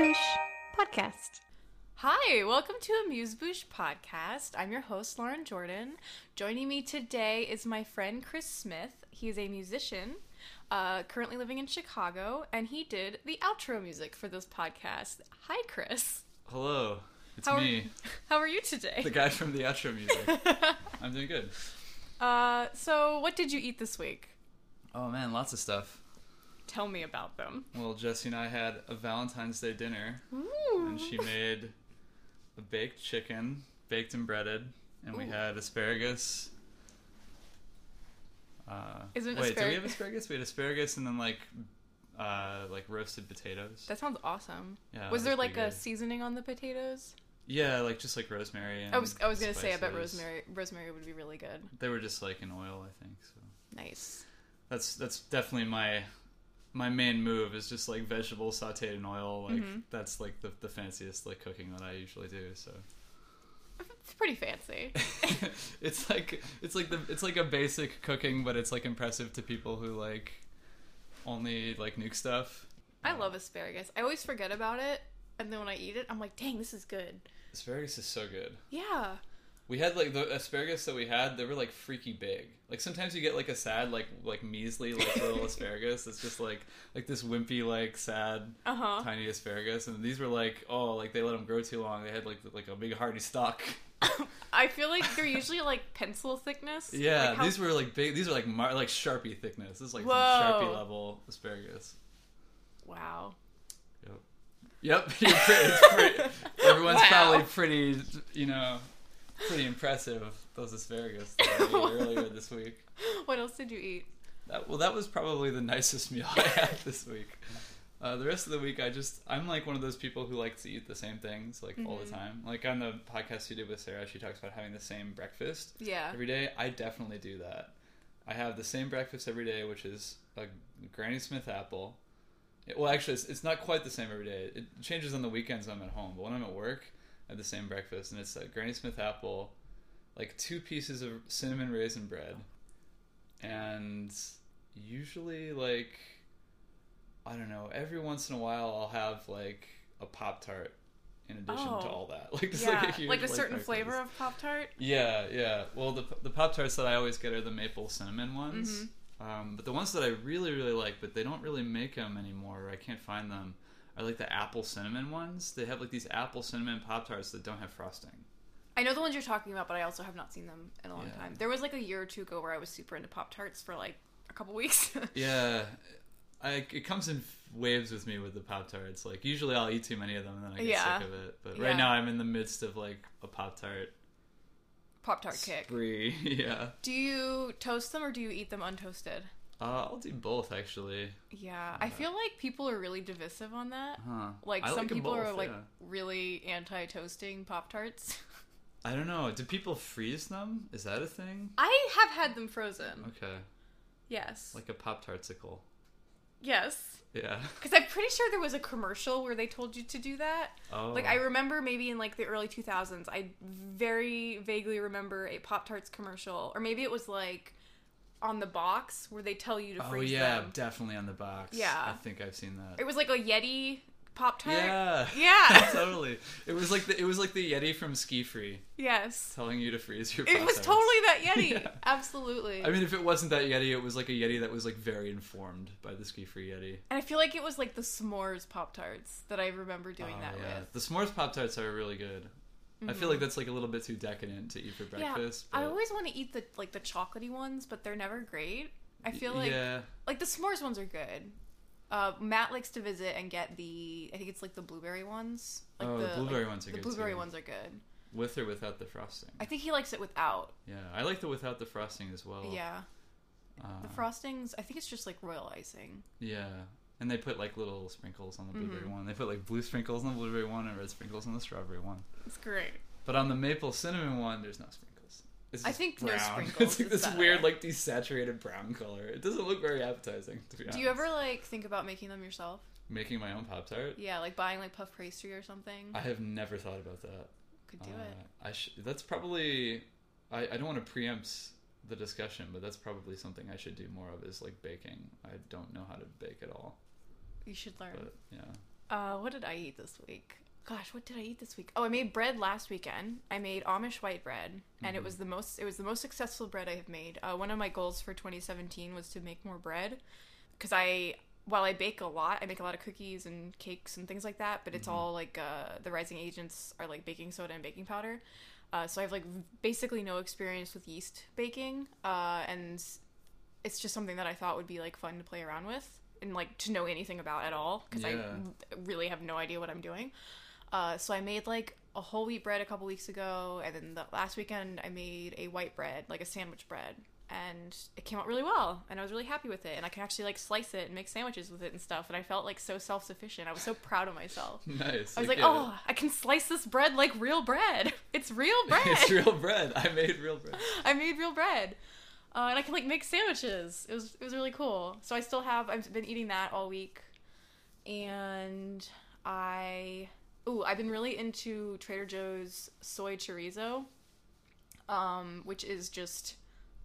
Bouche podcast. Hi, welcome to Amuse Bouche podcast. I'm your host, Lauren Jordan. Joining me today is my friend Chris Smith. He is a musician, uh, currently living in Chicago, and he did the outro music for this podcast. Hi, Chris. Hello, it's How are, me, how are you today? the guy from the outro music. I'm doing good. Uh, so, what did you eat this week? Oh man, lots of stuff. Tell me about them. Well, Jesse and I had a Valentine's Day dinner, Ooh. and she made a baked chicken, baked and breaded, and we had asparagus. Uh, Isn't wait, do we have asparagus- asparagus? We had asparagus and then like, uh, like roasted potatoes. That sounds awesome. Yeah, was there like a good. season on the potatoes? Yeah, like just like rosemary. And I was I was gonna say I bet rosemary rosemary would be really good. They were just like in oil, I think. So. Nice. That's that's definitely my my main move is just like vegetable sauteed in oil. Like Mhm. that's like the, the fanciest like cooking that I usually do. So It's pretty fancy. it's like it's like the it's like a basic cooking, but it's like impressive to people who like only like nuke stuff. I love asparagus. I always forget about it, and then when I eat it, I'm like, dang, this is good. asparagus is so good. Yeah. We had like the asparagus that we had, they were like freaky big. Like sometimes you get like a sad, like like measly like little asparagus. It's just like like this wimpy like sad Uh huh. tiny asparagus, and these were like oh like they let them grow too long. They had like like a big hardy stalk. I feel like they're usually like pencil thickness. Yeah, Like how- these were like big. These are like mar- like sharpie thickness. This is like some sharpie level asparagus. Wow. Yep. Yep. Everyone's Wow. probably pretty you know pretty impressive those asparagus that I ate earlier this week. What else did you eat? That, well, that was probably the nicest meal I had this week. Uh, the rest of the week, I just I'm like one of those people who likes to eat the same things like all Mhm. the time. Like on the podcast you did with Sarah, she talks about having the same breakfast Yeah. every day. I definitely do that. I have the same breakfast every day, which is a Granny Smith apple. It- well, actually, it's, it's not quite the same every day. It changes on the weekends when I'm at home, but when I'm at work, The same breakfast, and it's a Granny Smith apple, like two pieces of cinnamon raisin bread, and usually like I don't know. Every once in a while, I'll have like a pop tart in addition to Oh. all that. Like just yeah. like a huge like a certain flavor of Pop Tart. Yeah, yeah. Well, the the pop tarts that I always get are the maple cinnamon ones. Mhm. Um, but the ones that I really really like, but they don't really make them anymore. Or I can't find them. Are like the apple cinnamon ones. They have like these apple cinnamon pop tarts that don't have frosting. I know the ones you're talking about, but I also have not seen them in a long Yeah. time. There was like a year or two ago where I was super into Pop Tarts for like a couple weeks. Yeah, I, it comes in waves with me with the pop tarts. Like usually I'll eat too many of them and then I get Yeah. sick of it. But Yeah. right now I'm in the midst of like a pop tart Pop Tart kick. spree. yeah, Do you toast them or do you eat them untoasted? Uh, I'll do both actually. Yeah, I feel like people are really divisive on that. Huh? Like I some like people are like yeah. really anti-toasting Pop Tarts. I don't know. Do people freeze them? Is that a thing? I have had them frozen. Okay, Yes. like a pop tartsicle. yes. Yeah. Because I'm pretty sure there was a commercial where they told you to do that. Oh. Like I remember maybe in like the early 2000s, I very vaguely remember a Pop Tarts commercial, or maybe it was like on the box where they tell you to freeze Oh freeze yeah, them. definitely on the box. Yeah. I think I've seen that. It was like a Yeti Pop Tart. Yeah. Yeah. totally. It was like the it was like the Yeti from SkiFree yes. telling you to freeze your. It was totally that Yeti. Yeah. Absolutely. I mean, if it wasn't that Yeti, it was like a Yeti that was like very informed by the SkiFree Yeti. and I feel like it was like the s'mores Pop Tarts that I remember doing Oh, that yeah. with. The s'mores Pop Tarts are really good. I feel like that's like a little bit too decadent to eat for breakfast. Mm-hmm. Yeah, I always want to eat the like the chocolatey ones, but they're never great. I feel like yeah, like the s'mores ones are good. Uh, Matt likes to visit and get the I think it's like the blueberry ones. Like Oh, the the blueberry like, ones are the good, blueberry too. ones are good. with or without the frosting. I think he likes it without. Yeah, I like the without the frosting as well. yeah, Uh, the frostings. I think it's just like royal icing. Yeah, and they put like little sprinkles on the blueberry Mm-hmm. one. They put like blue sprinkles on the blueberry one and red sprinkles on the strawberry one. It's great. But on the maple cinnamon one, there's no sprinkles. It's I think no sprinkles it's like this better. weird, like desaturated brown color. It doesn't look very appetizing. To be honest. Do you ever like think about making them yourself? making my own pop tart? Yeah, like buying like puff pastry or something. I have never thought about that. Could do Uh, it. I sh- that's probably. I, I don't want to preempt the discussion, but that's probably something I should do more of. Is like baking. I don't know how to bake at all. You should learn. But yeah, Uh, what did I eat this week? Gosh, what did I eat this week? Oh, I made bread last weekend. I made Amish white bread, and it was the most it was the most successful bread I have made. Uh, one of my goals for 2017 was to make more bread, because I while I bake a lot, I make a lot of cookies and cakes and things like that. But it's all like uh, the rising agents are like baking soda and baking powder. Uh, so I have like basically no experience with yeast baking, uh, and it's just something that I thought would be like fun to play around with and like to know anything about at all because Yeah. I really have no idea what I'm doing. Uh, so I made like a whole wheat bread a couple weeks ago, and then the last weekend I made a white bread, like a sandwich bread, and it came out really well, and I was really happy with it, and I can actually like slice it and make sandwiches with it and stuff, and I felt like so self sufficient. I was so proud of myself. Nice. I was like, oh, I can slice this bread like real bread. It's real bread. it's real bread. I made real bread. I made real bread. Uh, and I can like make sandwiches. It was it was really cool. So I still have I've been eating that all week, and I ooh I've been really into Trader Joe's soy chorizo, um, which is just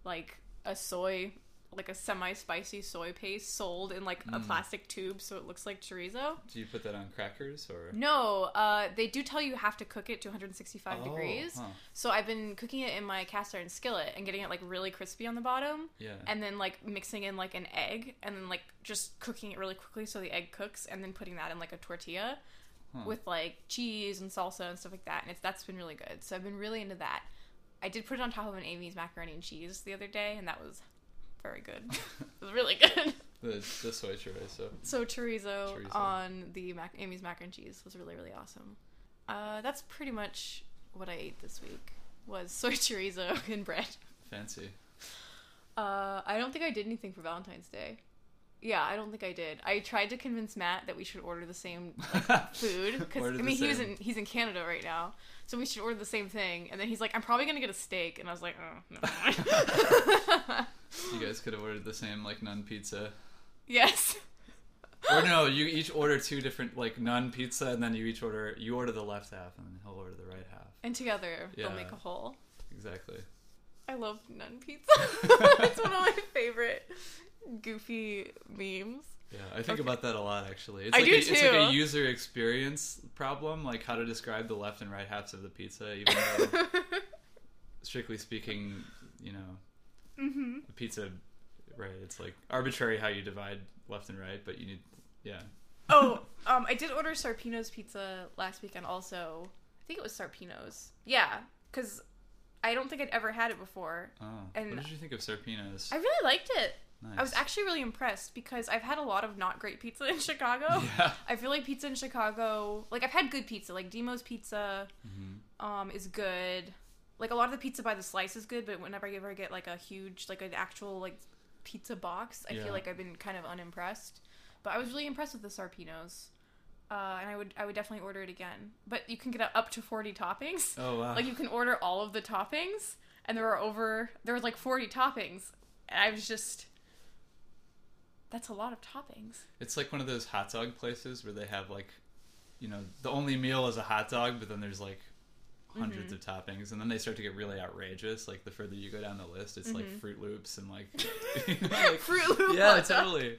like a soy like a semi spicy soy paste sold in like a plastic tube so it looks like chorizo. Do you put that on crackers or? No, uh, they do tell you you have to cook it to 165 Oh, degrees. huh. So I've been cooking it in my cast iron skillet and getting it like really crispy on the bottom. Yeah. And then like mixing in like an egg and then like just cooking it really quickly so the egg cooks and then putting that in like a tortilla Huh. with like cheese and salsa and stuff like that. And it's that's been really good. So I've been really into that. I did put it on top of an Amy's macaroni and cheese the other day and that was very good. it was really good. the the soy chorizo. So chorizo, Chorizo. on the mac- Amy's mac and cheese was really really awesome. Uh, that's pretty much what I ate this week was soy chorizo and bread. Fancy. Uh, I don't think I did anything for Valentine's Day. Yeah, I don't think I did. I tried to convince Matt that we should order the same food because I mean he was in he's in Canada right now, so we should order the same thing. And then he's like, "I'm probably gonna get a steak," and I was like, "Oh, no." You guys could have ordered the same like nun pizza. yes. Or no, you each order two different like nun pizza, and then you each order you order the left half, and then he'll order the right half. And together they'll make a whole. Exactly. I love nun pizza. it's one of my favorite goofy memes. Yeah, I think Okay. about that a lot actually. It's I like do a, It's like a user experience problem, like how to describe the left and right halves of the pizza, even though strictly speaking, you know, hmm pizza, right? It's like arbitrary how you divide left and right, but you need, yeah. Oh, um, I did order Sarpino's pizza last weekend. Also, I think it was Sarpino's. Yeah, because I don't think I'd ever had it before. Oh, And- what did you think of Sarpino's? I really liked it. nice. I was actually really impressed because I've had a lot of not great pizza in Chicago. yeah. I feel like pizza in Chicago, like I've had good pizza, like Dimo's Pizza, hmm um, is good. Like a lot of the pizza by the slice is good, but whenever I ever get like a huge, like an actual like pizza box, I Yeah. feel like I've been kind of unimpressed. But I was really impressed with the Sarpinos, uh, and I would I would definitely order it again. But you can get up to forty toppings. Oh wow. Like you can order all of the toppings, and there are over there were like forty toppings. And I was just, that's a lot of toppings. It's like one of those hot dog places where they have like, you know, the only meal is a hot dog, but then there's like 100s of toppings, and then they start to get really outrageous. Like the further you go down the list, it's like Froot Loops and like, you know, like- Froot loops yeah, totally.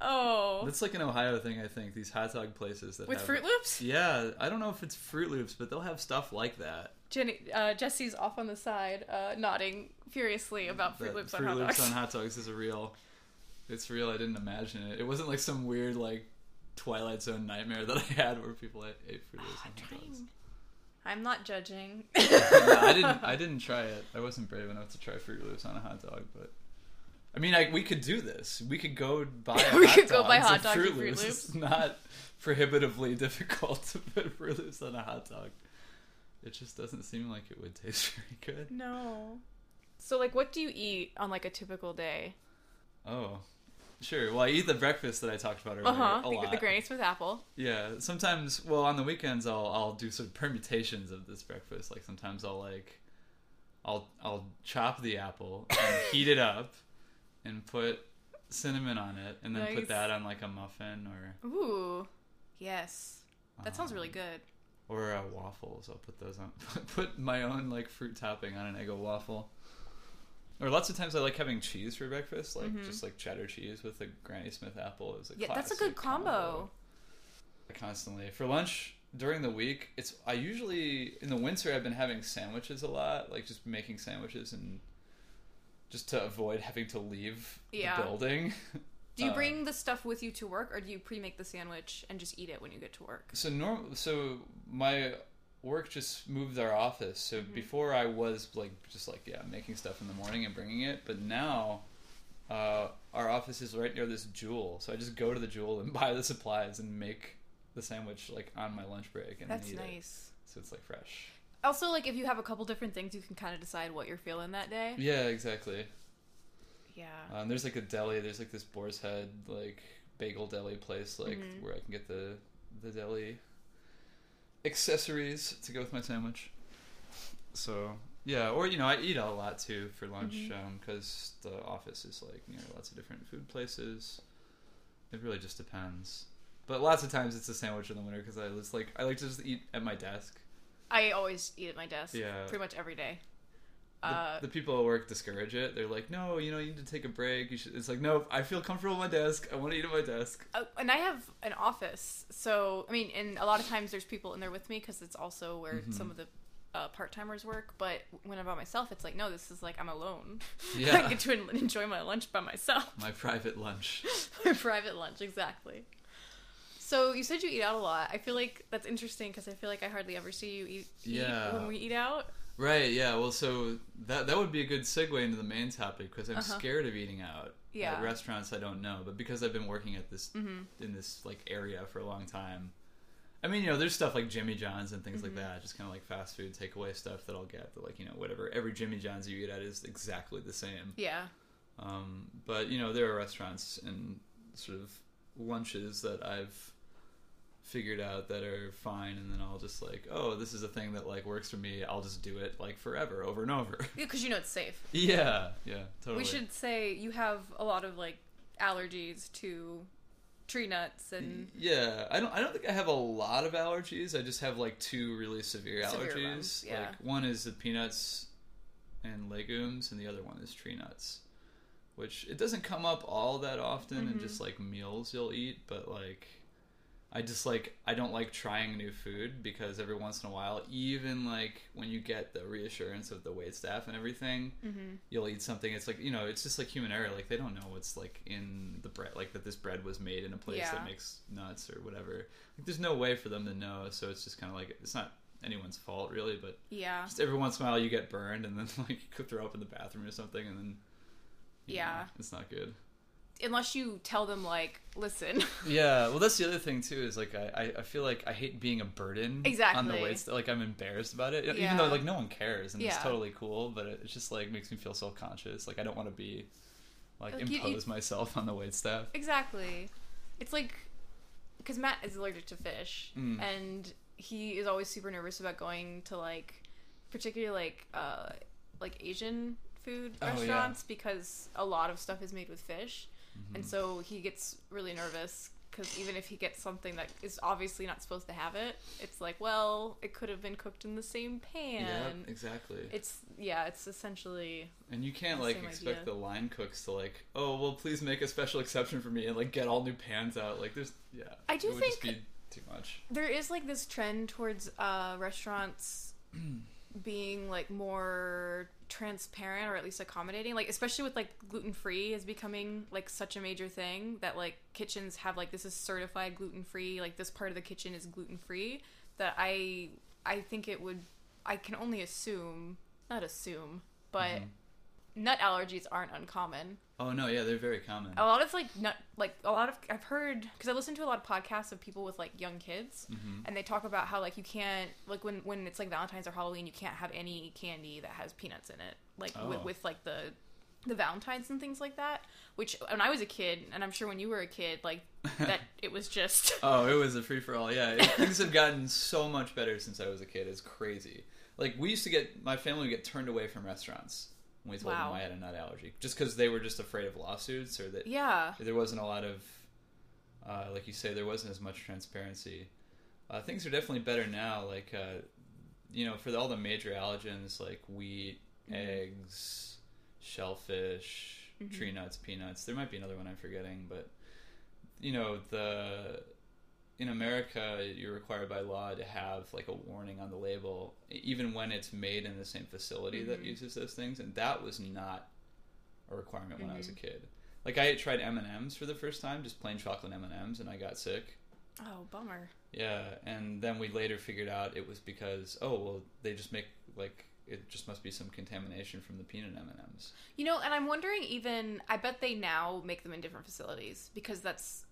Oh, That's like an Ohio thing, I think. These hot dog places that with have, Froot Loops. Yeah, I don't know if it's Froot Loops, but they'll have stuff like that. Jenny, uh, Jesse's off on the side, uh, nodding furiously about Froot Loops on Fruit hot Loops dogs. on hot dogs is a real. It's real. I didn't imagine it. It wasn't like some weird like Twilight Zone nightmare that I had where people ate, ate Froot Loops I'm on hot dogs. I'm not judging. no, I didn't. I didn't try it. I wasn't brave enough to try Froot Loops on a hot dog, but. I mean, I, we could do this. We could go buy. A We hot could go buy hot dogs Fruit Froot Loops. Loops. It's not prohibitively difficult to put Froot Loops on a hot dog. It just doesn't seem like it would taste very good. no. So, like, what do you eat on like a typical day? Oh, sure. Well, I eat the breakfast that I talked about earlier Uh huh. a The, lot. the Granny Smith apple. Yeah, sometimes. Well, on the weekends, I'll I'll do some permutations of this breakfast. Like sometimes I'll like, I'll I'll chop the apple and heat it up, and put cinnamon on it, and then Nice. put that on like a muffin or Ooh, yes. That sounds really um, good. Or uh, waffles. I'll put those on. put my own like fruit topping on an Eggo waffle. Or lots of times I like having cheese for breakfast, like Mhm. just like cheddar cheese with a Granny Smith apple is a Yeah, that's a good classic combo. constantly. For lunch during the week, it's I usually in the winter I've been having sandwiches a lot, like just making sandwiches and just to avoid having to leave Yeah. the building. Do you Uh, bring the stuff with you to work, or do you pre-make the sandwich and just eat it when you get to work? So norm so my work just moved our office. So Mm-hmm. before I was like just like yeah, making stuff in the morning and bringing it, but now uh, our office is right near this jewel. So I just go to the jewel and buy the supplies and make the sandwich like on my lunch break and That's eat it. nice. So it's like fresh. Also, like if you have a couple different things, you can kind of decide what you're feeling that day. Yeah, exactly. Yeah. Um, there's like a deli. There's like this Boar's Head like bagel deli place like Mhm. where I can get the the deli accessories to go with my sandwich. So yeah, or you know I eat a lot too for lunch mm-hmm. um, because the office is like near lots of different food places. It really just depends. But lots of times it's a sandwich in the winter because I just like I like to just eat at my desk. I always eat at my desk. Yeah. Pretty much every day. The, Uh, the people at work discourage it. They're like, "No, you know, you need to take a break. You should." It's like, "No, I feel comfortable at my desk. I want to eat at my desk." Uh, and I have an office, so I mean, and a lot of times there's people in there with me because it's also where Mhm. some of the uh, part timers work. But when I'm by myself, it's like, no, this is like I'm alone. Yeah. I get to en- enjoy my lunch by myself. My private lunch. my private lunch, exactly. So you said you eat out a lot. I feel like that's interesting because I feel like I hardly ever see you eat, eat Yeah. when we eat out. Right. Yeah. Well, so that that would be a good segue into the main topic because I'm Uh-huh. scared of eating out. Yeah. At restaurants, I don't know, but because I've been working at this hmm in this like area for a long time. I mean, you know, there's stuff like Jimmy John's and things like Mhm. that, just kind of like fast food takeaway stuff that I'll get. But like, you know, whatever, every Jimmy John's you eat at is exactly the same. Yeah. Um, but you know, there are restaurants and sort of lunches that I've figured out that are fine, and then I'll just like, oh, this is a thing that like works for me. I'll just do it like forever, over and over. yeah Because you know it's safe. yeah, yeah, totally. We should say you have a lot of like allergies to tree nuts and Yeah, I don't. I don't think I have a lot of allergies. I just have like two really severe Severe allergies. ones, yeah. Like one is the peanuts and legumes, and the other one is tree nuts. Which it doesn't come up all that often in Mhm. just like meals you'll eat, but like I just like I don't like trying new food because every once in a while, even like when you get the reassurance of the wait staff and everything, hmm you'll eat something it's like you know it's just like human error like they don't know what's like in the bread like that this bread was made in a place Yeah. that makes nuts or whatever like there's no way for them to know so it's just kind of like it's not anyone's fault really but yeah. just every once in a while you get burned and then like you could throw up in the bathroom or something and then Yeah. know, it's not good Unless you tell them like, listen, yeah well that's the other thing too is like i i, I feel like i hate being a burden exactly on the weights like i'm embarrassed about it. Even though like no one cares and it's totally cool but it, just like makes me feel self-conscious. Like i don't want to be like Like, you- you- impose myself on the wait staff exactly. It's like because Matt is allergic to fish, Mm. and he is always super nervous about going to like, particularly like uh like Asian food Oh, yeah. restaurants because a lot of stuff is made with fish, Mm-hmm. and so he gets really nervous because even if he gets something that is obviously not supposed to have it, it's like, well, it could have been cooked in the same pan. yeah exactly It's yeah, it's essentially and you can't like expect idea. the line cooks to like oh well please make a special exception for me and like get all new pans out like there's yeah I do it would just think- be too much there is like this trend towards uh restaurants being like more transparent or at least accommodating like especially with like gluten free is becoming like such a major thing that like kitchens have like this is certified gluten free like this part of the kitchen is gluten free that i i think it would i can only assume not assume but Mhm. nut allergies aren't uncommon oh no yeah they're very common a lot of like nut like a lot of i've heard because i listen to a lot of podcasts of people with like young kids hmm and they talk about how like you can't like when when it's like Valentine's or Halloween, you can't have any candy that has peanuts in it, like with, Oh. with like the the Valentines and things like that. Which when I was a kid, and I'm sure when you were a kid, like that it was just Oh, it was a free for all. Yeah, it, things have gotten so much better since I was a kid. It's crazy. Like we used to get my family would get turned away from restaurants when we told Wow. them I had a nut allergy, just because they were just afraid of lawsuits or that yeah, there wasn't a lot of, uh, like you say, there wasn't as much transparency. Uh, things are definitely better now. Like, uh, you know, for all the major allergens like wheat, Mhm. eggs, shellfish, Mhm. tree nuts, peanuts. There might be another one I'm forgetting, but you know the in America, you're required by law to have like a warning on the label, even when it's made in the same facility that Mhm. uses those things, and that was not a requirement when I was a Mhm. kid. Like I had tried M and M's for the first time, just plain chocolate M and M's, and I got sick. Oh, bummer. Yeah, and then we later figured out it was because oh well, they just make like it just must be some contamination from the peanut M and M's. You know, and I'm wondering even I bet they now make them in different facilities because that's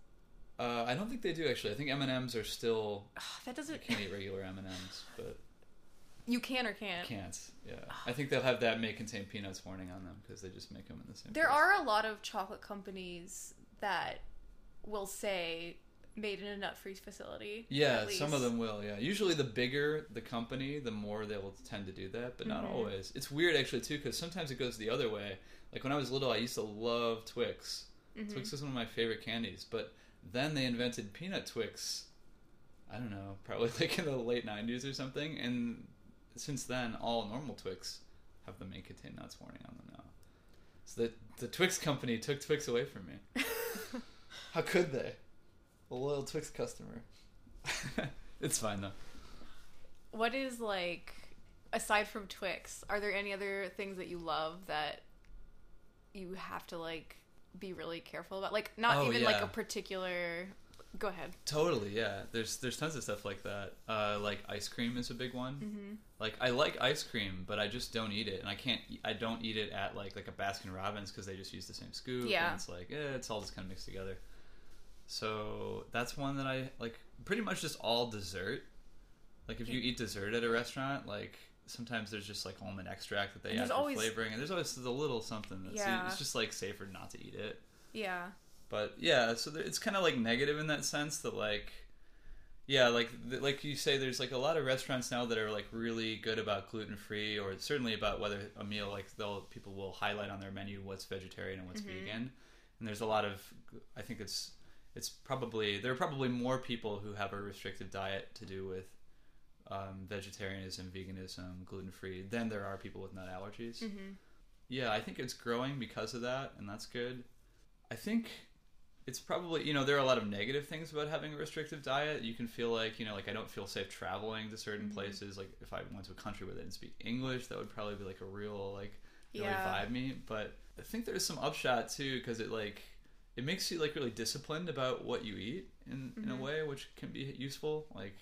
Uh, I don't think they do actually. I think M and M's are still ugh, that doesn't can't eat regular M and M's, but you can or can't. can't. Yeah, I think they'll have that may contain peanuts warning on them because they just make them in the same. There place. are a lot of chocolate companies that will say made in a nut-free facility. Yeah, some of them will. Yeah, usually the bigger the company, the more they will tend to do that, but not Mhm. always. It's weird actually too because sometimes it goes the other way. Like when I was little, I used to love Twix. Mhm. Twix is one of my favorite candies, but then they invented peanut Twix. I don't know, probably like in the late '90s or something, and since then, all normal Twix have the may contain nuts warning on them now. So the the Twix company took Twix away from me. How could they? A loyal Twix customer. it's fine though. What is like aside from Twix, are there any other things that you love that you have to like be really careful about? Like not Oh, even like a particular Go ahead. Totally, yeah. There's there's tons of stuff like that. Uh, like ice cream is a big one. Mm-hmm. Like I like ice cream, but I just don't eat it, and I can't. I don't eat it at like like a Baskin Robbins because they just use the same scoop. Yeah. and it's like eh, it's all just kind of mixed together. So that's one that I like. Pretty much just all dessert. Like if you eat dessert at a restaurant, like sometimes there's just like almond extract that they And add for always- flavoring, and there's always a little something that's Yeah. it's just like safer not to eat it. Yeah. But yeah, so there, it's kind of like negative in that sense that like, yeah, like th- like you say, there's like a lot of restaurants now that are like really good about gluten free, or certainly about whether a meal like they'll people will highlight on their menu what's vegetarian and what's Mhm. vegan, and there's a lot of I think it's it's probably there are probably more people who have a restrictive diet to do with um, vegetarianism, veganism, gluten free than there are people with nut allergies Mm-hmm. yeah, I think it's growing because of that, and that's good. I think it's probably you know there are a lot of negative things about having a restrictive diet. You can feel like you know like I don't feel safe traveling to certain Mhm. places. Like if I went to a country where they didn't speak English, that would probably be like a real like really Yeah. vibe me. But I think there's some upshot too because it like it makes you like really disciplined about what you eat in in a Mhm. way which can be useful. Like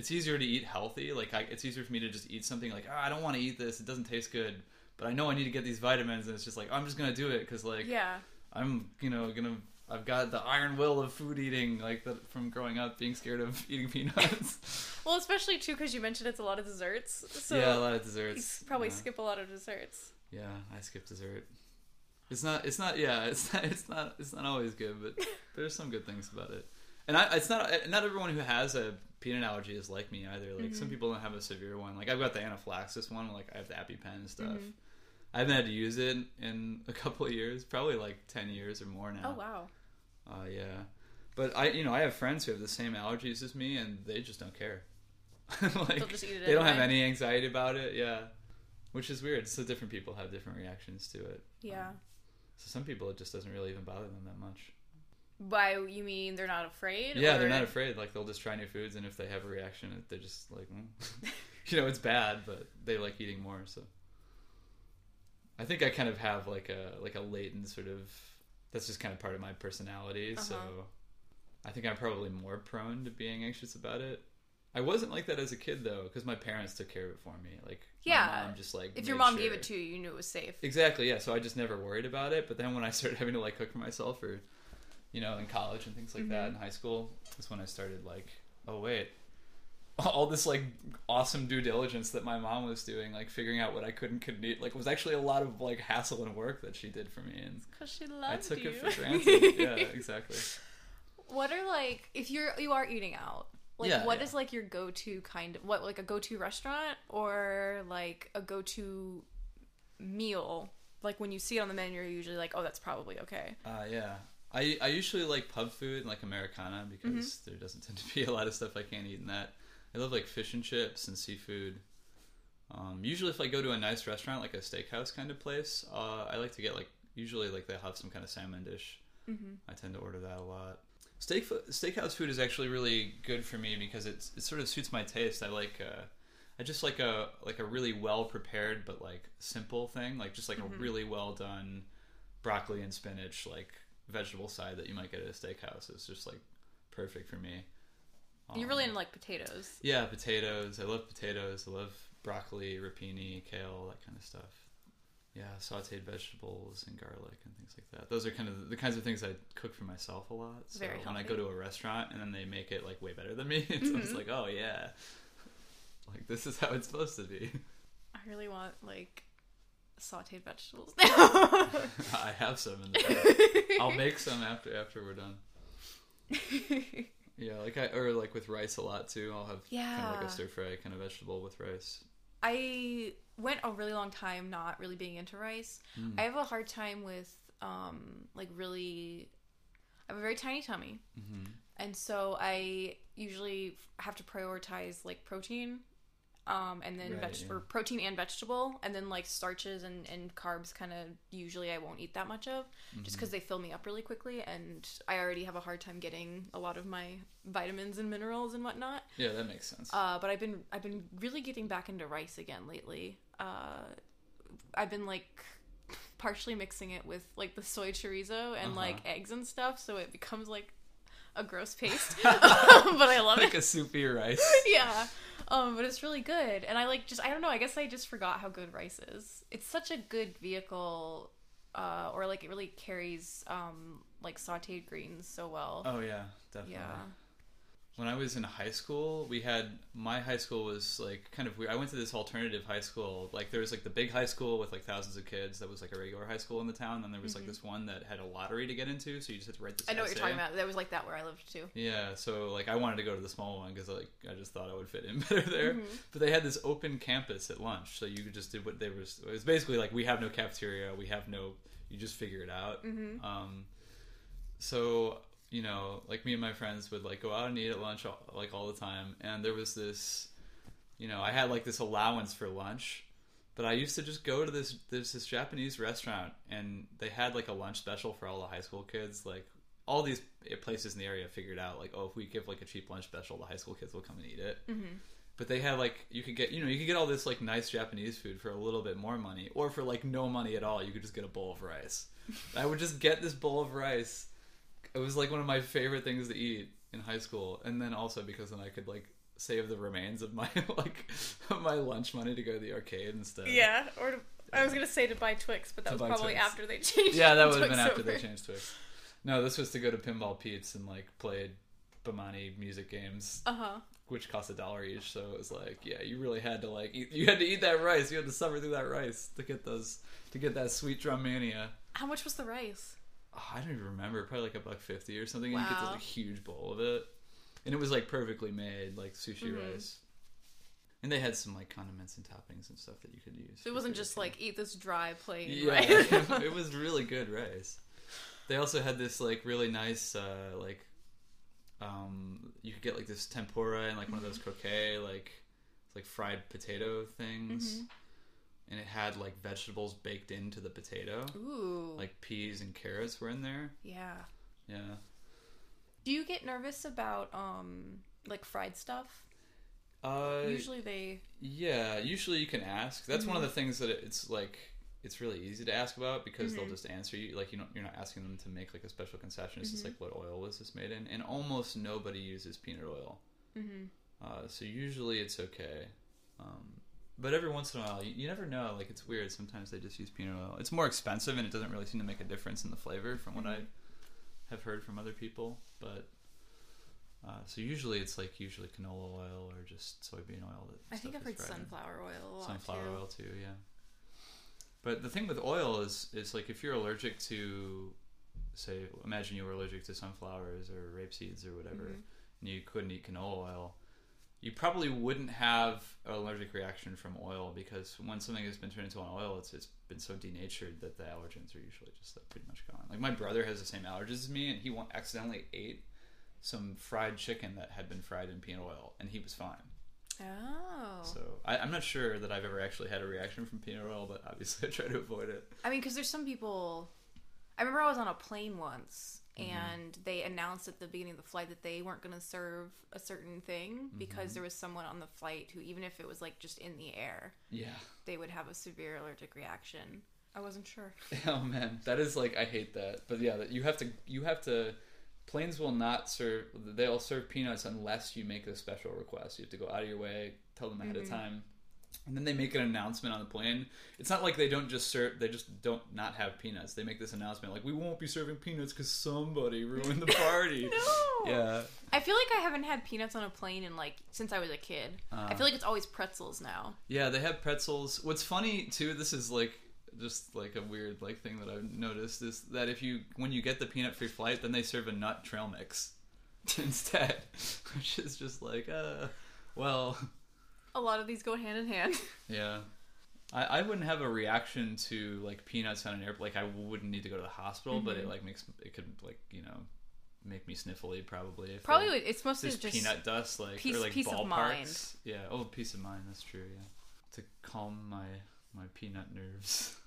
it's easier to eat healthy. Like I, it's easier for me to just eat something like oh, I don't want to eat this. It doesn't taste good, but I know I need to get these vitamins, and it's just like I'm just gonna do it because like yeah. I'm you know gonna I've got the iron will of food eating like that from growing up being scared of eating peanuts. Well, especially too because you mentioned it's a lot of desserts. So yeah, a lot of desserts. probably yeah. skip a lot of desserts. Yeah, I skip dessert. It's not. It's not. Yeah, it's not. It's not. It's not always good, but there's some good things about it. And I, it's not. Not everyone who has a peanut allergy is like me either. Like some Mhm. people don't have a severe one. Like I've got the anaphylaxis one. Like I have the EpiPen and stuff. Mhm. I haven't had to use it in a couple of years, probably like ten years or more now. Oh wow. Uh, yeah, but I, you know, I have friends who have the same allergies as me, and they just don't care. like They'll just eat it they don't have any anxiety about it. Yeah, which is weird. So different people have different reactions to it. Yeah. Um, so some people it just doesn't really even bother them that much. By you mean they're not afraid? Yeah, they're not afraid. Like they'll just try new foods, and if they have a reaction, they're just like, mm. you know, it's bad, but they like eating more. So I think I kind of have like a like a latent sort of that's just kind of part of my personality. So Uh-huh. I think I'm probably more prone to being anxious about it. I wasn't like that as a kid though, because my parents took care of it for me. Like Yeah. mom just like If your mom gave it to you, you knew it was safe. Exactly, yeah. So I just never worried about it. But then when I started having to like cook for myself or, you know, in college and things like that Mhm. in high school, that's when I started like, oh wait, all this like awesome due diligence that my mom was doing, like figuring out what I could and couldn't eat, like was actually a lot of like hassle and work that she did for me, and Because she loved I took you. it for granted. yeah, exactly. What are like if you're you are eating out? Like Yeah, what yeah. is like your go to kind of what like a go to restaurant or like a go to meal? Like when you see it on the menu, you're usually like, oh, that's probably okay. Uh, yeah. I, I usually like pub food and like Americana because Mm-hmm. there doesn't tend to be a lot of stuff I can't eat in that. I love like fish and chips and seafood. Um, usually, if I go to a nice restaurant, like a steakhouse kind of place, uh, I like to get like usually like they have some kind of salmon dish. Mm-hmm. I tend to order that a lot. Steak steakhouse food is actually really good for me because it's it sort of suits my taste. I like uh, I just like a like a really well prepared but like simple thing, like just like Mm-hmm. a really well done broccoli and spinach like vegetable side that you might get at a steakhouse. It's just like perfect for me. You're really Um, into like potatoes. yeah, potatoes. I love potatoes. I love broccoli, rapini, kale, that kind of stuff. Yeah, sautéed vegetables and garlic and things like that. Those are kind of the kinds of things I cook for myself a lot. So Very when I go to a restaurant and then they make it like way better than me, it's, it's Mhm. like, oh yeah, like this is how it's supposed to be. I really want like sauteed vegetables. I have some in the bag. I'll make some after after we're done. Yeah, like I or like with rice a lot too. I'll have kind of like a stir fry kind of vegetable with rice. I went a really long time not really being into rice. Mm. I have a hard time with um like really I have a very tiny tummy. hmm And so I usually have to prioritize like protein um and then Right, veg- yeah. or protein and vegetable and then like starches and and carbs kind of usually I won't eat that much of Mm-hmm. just cuz they fill me up really quickly and I already have a hard time getting a lot of my vitamins and minerals and whatnot. Yeah, that makes sense. Uh, but I've been I've been really getting back into rice again lately. Uh, I've been like partially mixing it with like the soy chorizo and Uh-huh. like eggs and stuff, so it becomes like a gross paste. but I love like it. Like a soupy rice. yeah. Um, but it's really good, and I like just I don't know. I guess I just forgot how good rice is. It's such a good vehicle, uh, or like it really carries um like sautéed greens so well. Oh yeah, definitely. yeah. When I was in high school, we had my high school was like kind of weird. I went to this alternative high school. Like there was like the big high school with like thousands of kids. That was like a regular high school in the town. And there was like this one that had a lottery to get into. So you just had to write this. Mm-hmm. I know what you're talking about. That was like that where I lived too. Yeah, so like I wanted to go to the small one because like I just thought I would fit in better there. Mm-hmm. But they had this open campus at lunch, so you could just did what they were. It was basically like we have no cafeteria, we have no. You just figure it out. Mm-hmm. Um, so you know, like me and my friends would like go out and eat at lunch all, like all the time, and there was this, you know, I had like this allowance for lunch. But I used to just go to this there's this Japanese restaurant and they had like a lunch special for all the high school kids. Like all these places in the area figured out like oh if we give like a cheap lunch special the high school kids will come and eat it. Mm-hmm. But they had like you could get you know you could get all this like nice Japanese food for a little bit more money or for like no money at all you could just get a bowl of rice. I would just get this bowl of rice. It was like one of my favorite things to eat in high school, and then also because then I could like save the remains of my like my lunch money to go to the arcade instead. Yeah, or to, I was gonna say to buy Twix, but that was probably Twix. after they changed. Yeah, that would have been after over. they changed Twix. No, this was to go to Pinball Pete's and like play Bemani music games, Uh huh. which cost a dollar each. So it was like, yeah, you really had to like eat, you had to eat that rice. You had to suffer through that rice to get those to get that sweet DrumMania. How much was the rice? Oh, I don't even remember. Probably like a buck fifty or something. And you get this like, huge bowl of it, and it was like perfectly made, like sushi Mhm. rice. And they had some like condiments and toppings and stuff that you could use. It wasn't just like eat this dry plain Yeah, rice. it was really good rice. They also had this like really nice uh, like um you could get like this tempura and like one of those Mm-hmm. croquet like like fried potato things. Mhm. And it had like vegetables baked into the potato. Ooh. Like peas and carrots were in there. yeah. Yeah. Do you get nervous about um like fried stuff? Uh Usually they. Yeah, usually you can ask. That's one of the things that it's like it's really easy to ask about because they'll Mhm. just answer you. Like you don't, you're not asking them to make like a special concession. It's just Mhm. like what oil was this made in, and almost nobody uses peanut oil. hmm Uh, so usually it's okay. Um, but every once in a while, you, you never know. Like it's weird. Sometimes they just use peanut oil. It's more expensive, and it doesn't really seem to make a difference in the flavor, from what I Mhm. have heard from other people. But uh, so usually it's like usually canola oil or just soybean oil. That I think I've heard fried sunflower oil a lot sunflower too. oil too yeah but the thing with oil is is like if you're allergic to say imagine you were allergic to sunflowers or rape seeds or whatever Mhm. and you couldn't eat canola oil you probably wouldn't have an allergic reaction from oil because when something has been turned into an oil it's, it's been so denatured that the allergens are usually just like pretty much gone like my brother has the same allergies as me and he accidentally ate some fried chicken that had been fried in peanut oil and he was fine Oh. so I, I'm not sure that I've ever actually had a reaction from peanut oil, but obviously I try to avoid it. I mean, because there's some people. I remember I was on a plane once Mm-hmm. and they announced at the beginning of the flight that they weren't going to serve a certain thing Mm-hmm. because there was someone on the flight who, even if it was like just in the air, Yeah. they would have a severe allergic reaction. I wasn't sure. Oh man, that is like I hate that. But yeah, that you have to you have to planes will not serve they'll serve peanuts unless you make a special request. You have to go out of your way, tell them ahead of time. And then they make an announcement on the plane. It's not like they don't just serve they just don't not have peanuts. They make this announcement like we won't be serving peanuts cuz somebody ruined the party. No. Yeah. I feel like I haven't had peanuts on a plane in like since I was a kid. I Uh. feel like it's always pretzels now. Yeah, they have pretzels. What's funny too, this is like just like a weird like thing that I've noticed is that if you when you get the peanut free flight, then they serve a nut trail mix instead, which is just like uh, well, A lot of these go hand in hand. yeah. I, I wouldn't have a reaction to like peanuts on an airplane. Like I wouldn't need to go to the hospital, but it like makes it could like you know make me sniffly probably. if Probably it's mostly just peanut dust, like peace- or like peace of ballparks. mind. Yeah. Oh, peace of mind. That's true. Yeah. To calm my my peanut nerves.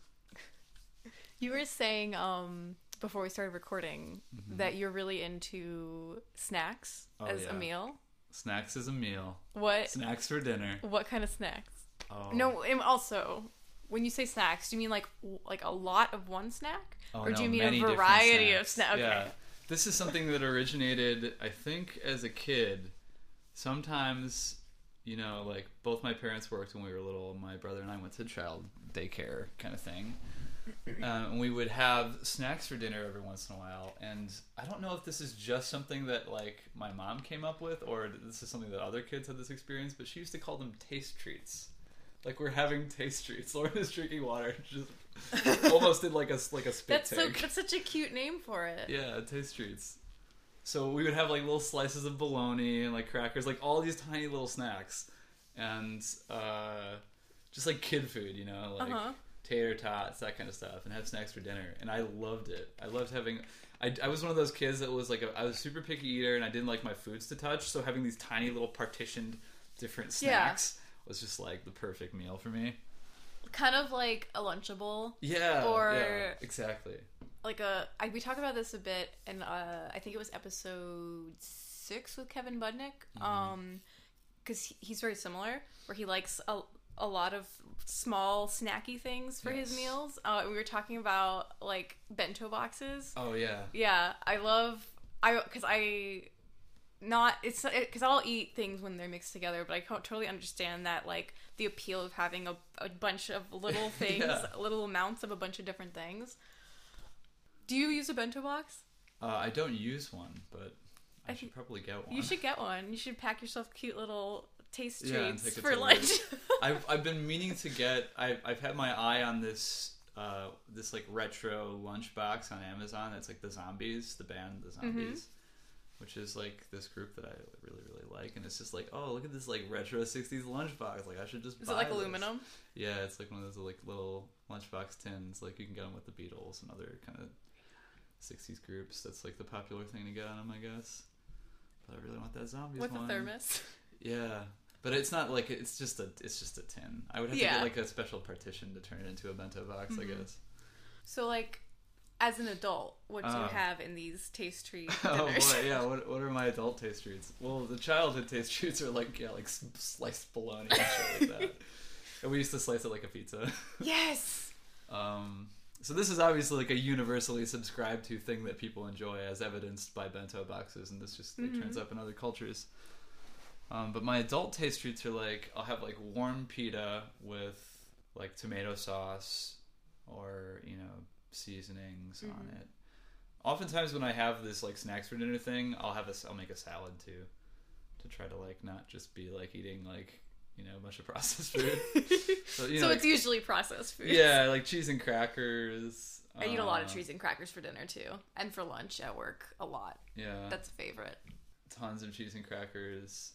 You were saying um before we started recording that you're really into snacks Mm-hmm. Oh, as yeah. a meal. Snacks is a meal. What Snacks for dinner. what kind of snacks? Oh. No, and also when you say snacks, do you mean like like a lot of one snack, Oh, or do no, you mean a variety of snacks. snacks? Okay. Yeah. This is something that originated, I think, as a kid. Sometimes, you know, like both my parents worked when we were little. My brother and I went to child daycare kind of thing. Um, and we would have snacks for dinner every once in a while. And I don't know if this is just something that like my mom came up with, or this is something that other kids had this experience. But she used to call them taste treats. Like we're having taste treats. Lauren is drinking water, just almost did like a like a spit That's so take. that's such a cute name for it. Yeah, taste treats. So we would have like little slices of bologna and like crackers, like all these tiny little snacks, and uh, just like kid food, you know, like Uh-huh. Tater tots, that kind of stuff, and have snacks for dinner. And I loved it. I loved having. I, I was one of those kids that was like a, I was a super picky eater, and I didn't like my foods to touch. So having these tiny little partitioned different Yeah. snacks was just like the perfect meal for me. Kind of like a lunchable, Yeah. Or- yeah, exactly. like a. I, we talked about this a bit, and uh, I think it was episode six with Kevin Budnick. Mm-hmm. Um, because he, he's very similar, where he likes a a lot of small snacky things for his meals. Uh, we were talking about like bento boxes. Oh yeah. Yeah, I love I because I not it's because I'll eat things when they're mixed together, but I totally understand that like the appeal of having a, a bunch of little things, Yeah. little amounts of a bunch of different things. Do you use a bento box? Uh, I don't use one, but I, I should probably get one. You should get one. You should pack yourself cute little taste Yeah, treats for lunch. I've I've been meaning to get. I've I've had my eye on this uh this like retro lunchbox on Amazon. That's like the Zombies, the band, the Mm-hmm. Zombies, which is like this group that I really really like. And it's just like, oh, look at this like retro '60s lunchbox. Like I should just. Is buy it like this. aluminum? Yeah, it's like one of those like little lunchbox tins. Like you can get them with the Beatles and other kind of '60s groups. That's like the popular thing to get on them, I guess. But I really want that Zombies With one. a thermos. Yeah, but it's not like it's just a it's just a tin. I would have to get like a special partition to turn it into a bento box. I mm-hmm. guess. So like, as an adult, what do you Oh. have in these taste treats? oh boy, yeah. What what are my adult taste treats? Well, the childhood taste treats are like yeah, like sliced bologna and shit like that. And we used to slice it like a pizza. yes. Um, so this is obviously like a universally subscribed to thing that people enjoy, as evidenced by bento boxes, and this just like, turns mm-hmm. up in other cultures. Um, but my adult taste treats are like I'll have like warm pita with like tomato sauce or you know seasonings on it. Oftentimes when I have this like snacks for dinner thing, I'll have a I'll make a salad too to try to like not just be like eating like you know a bunch of processed food. so, you so know, it's usually processed food. yeah, like cheese and crackers. I eat a lot of uh, cheese and crackers for dinner too, and for lunch at work a lot. Yeah, That's a favorite. tons of cheese and crackers.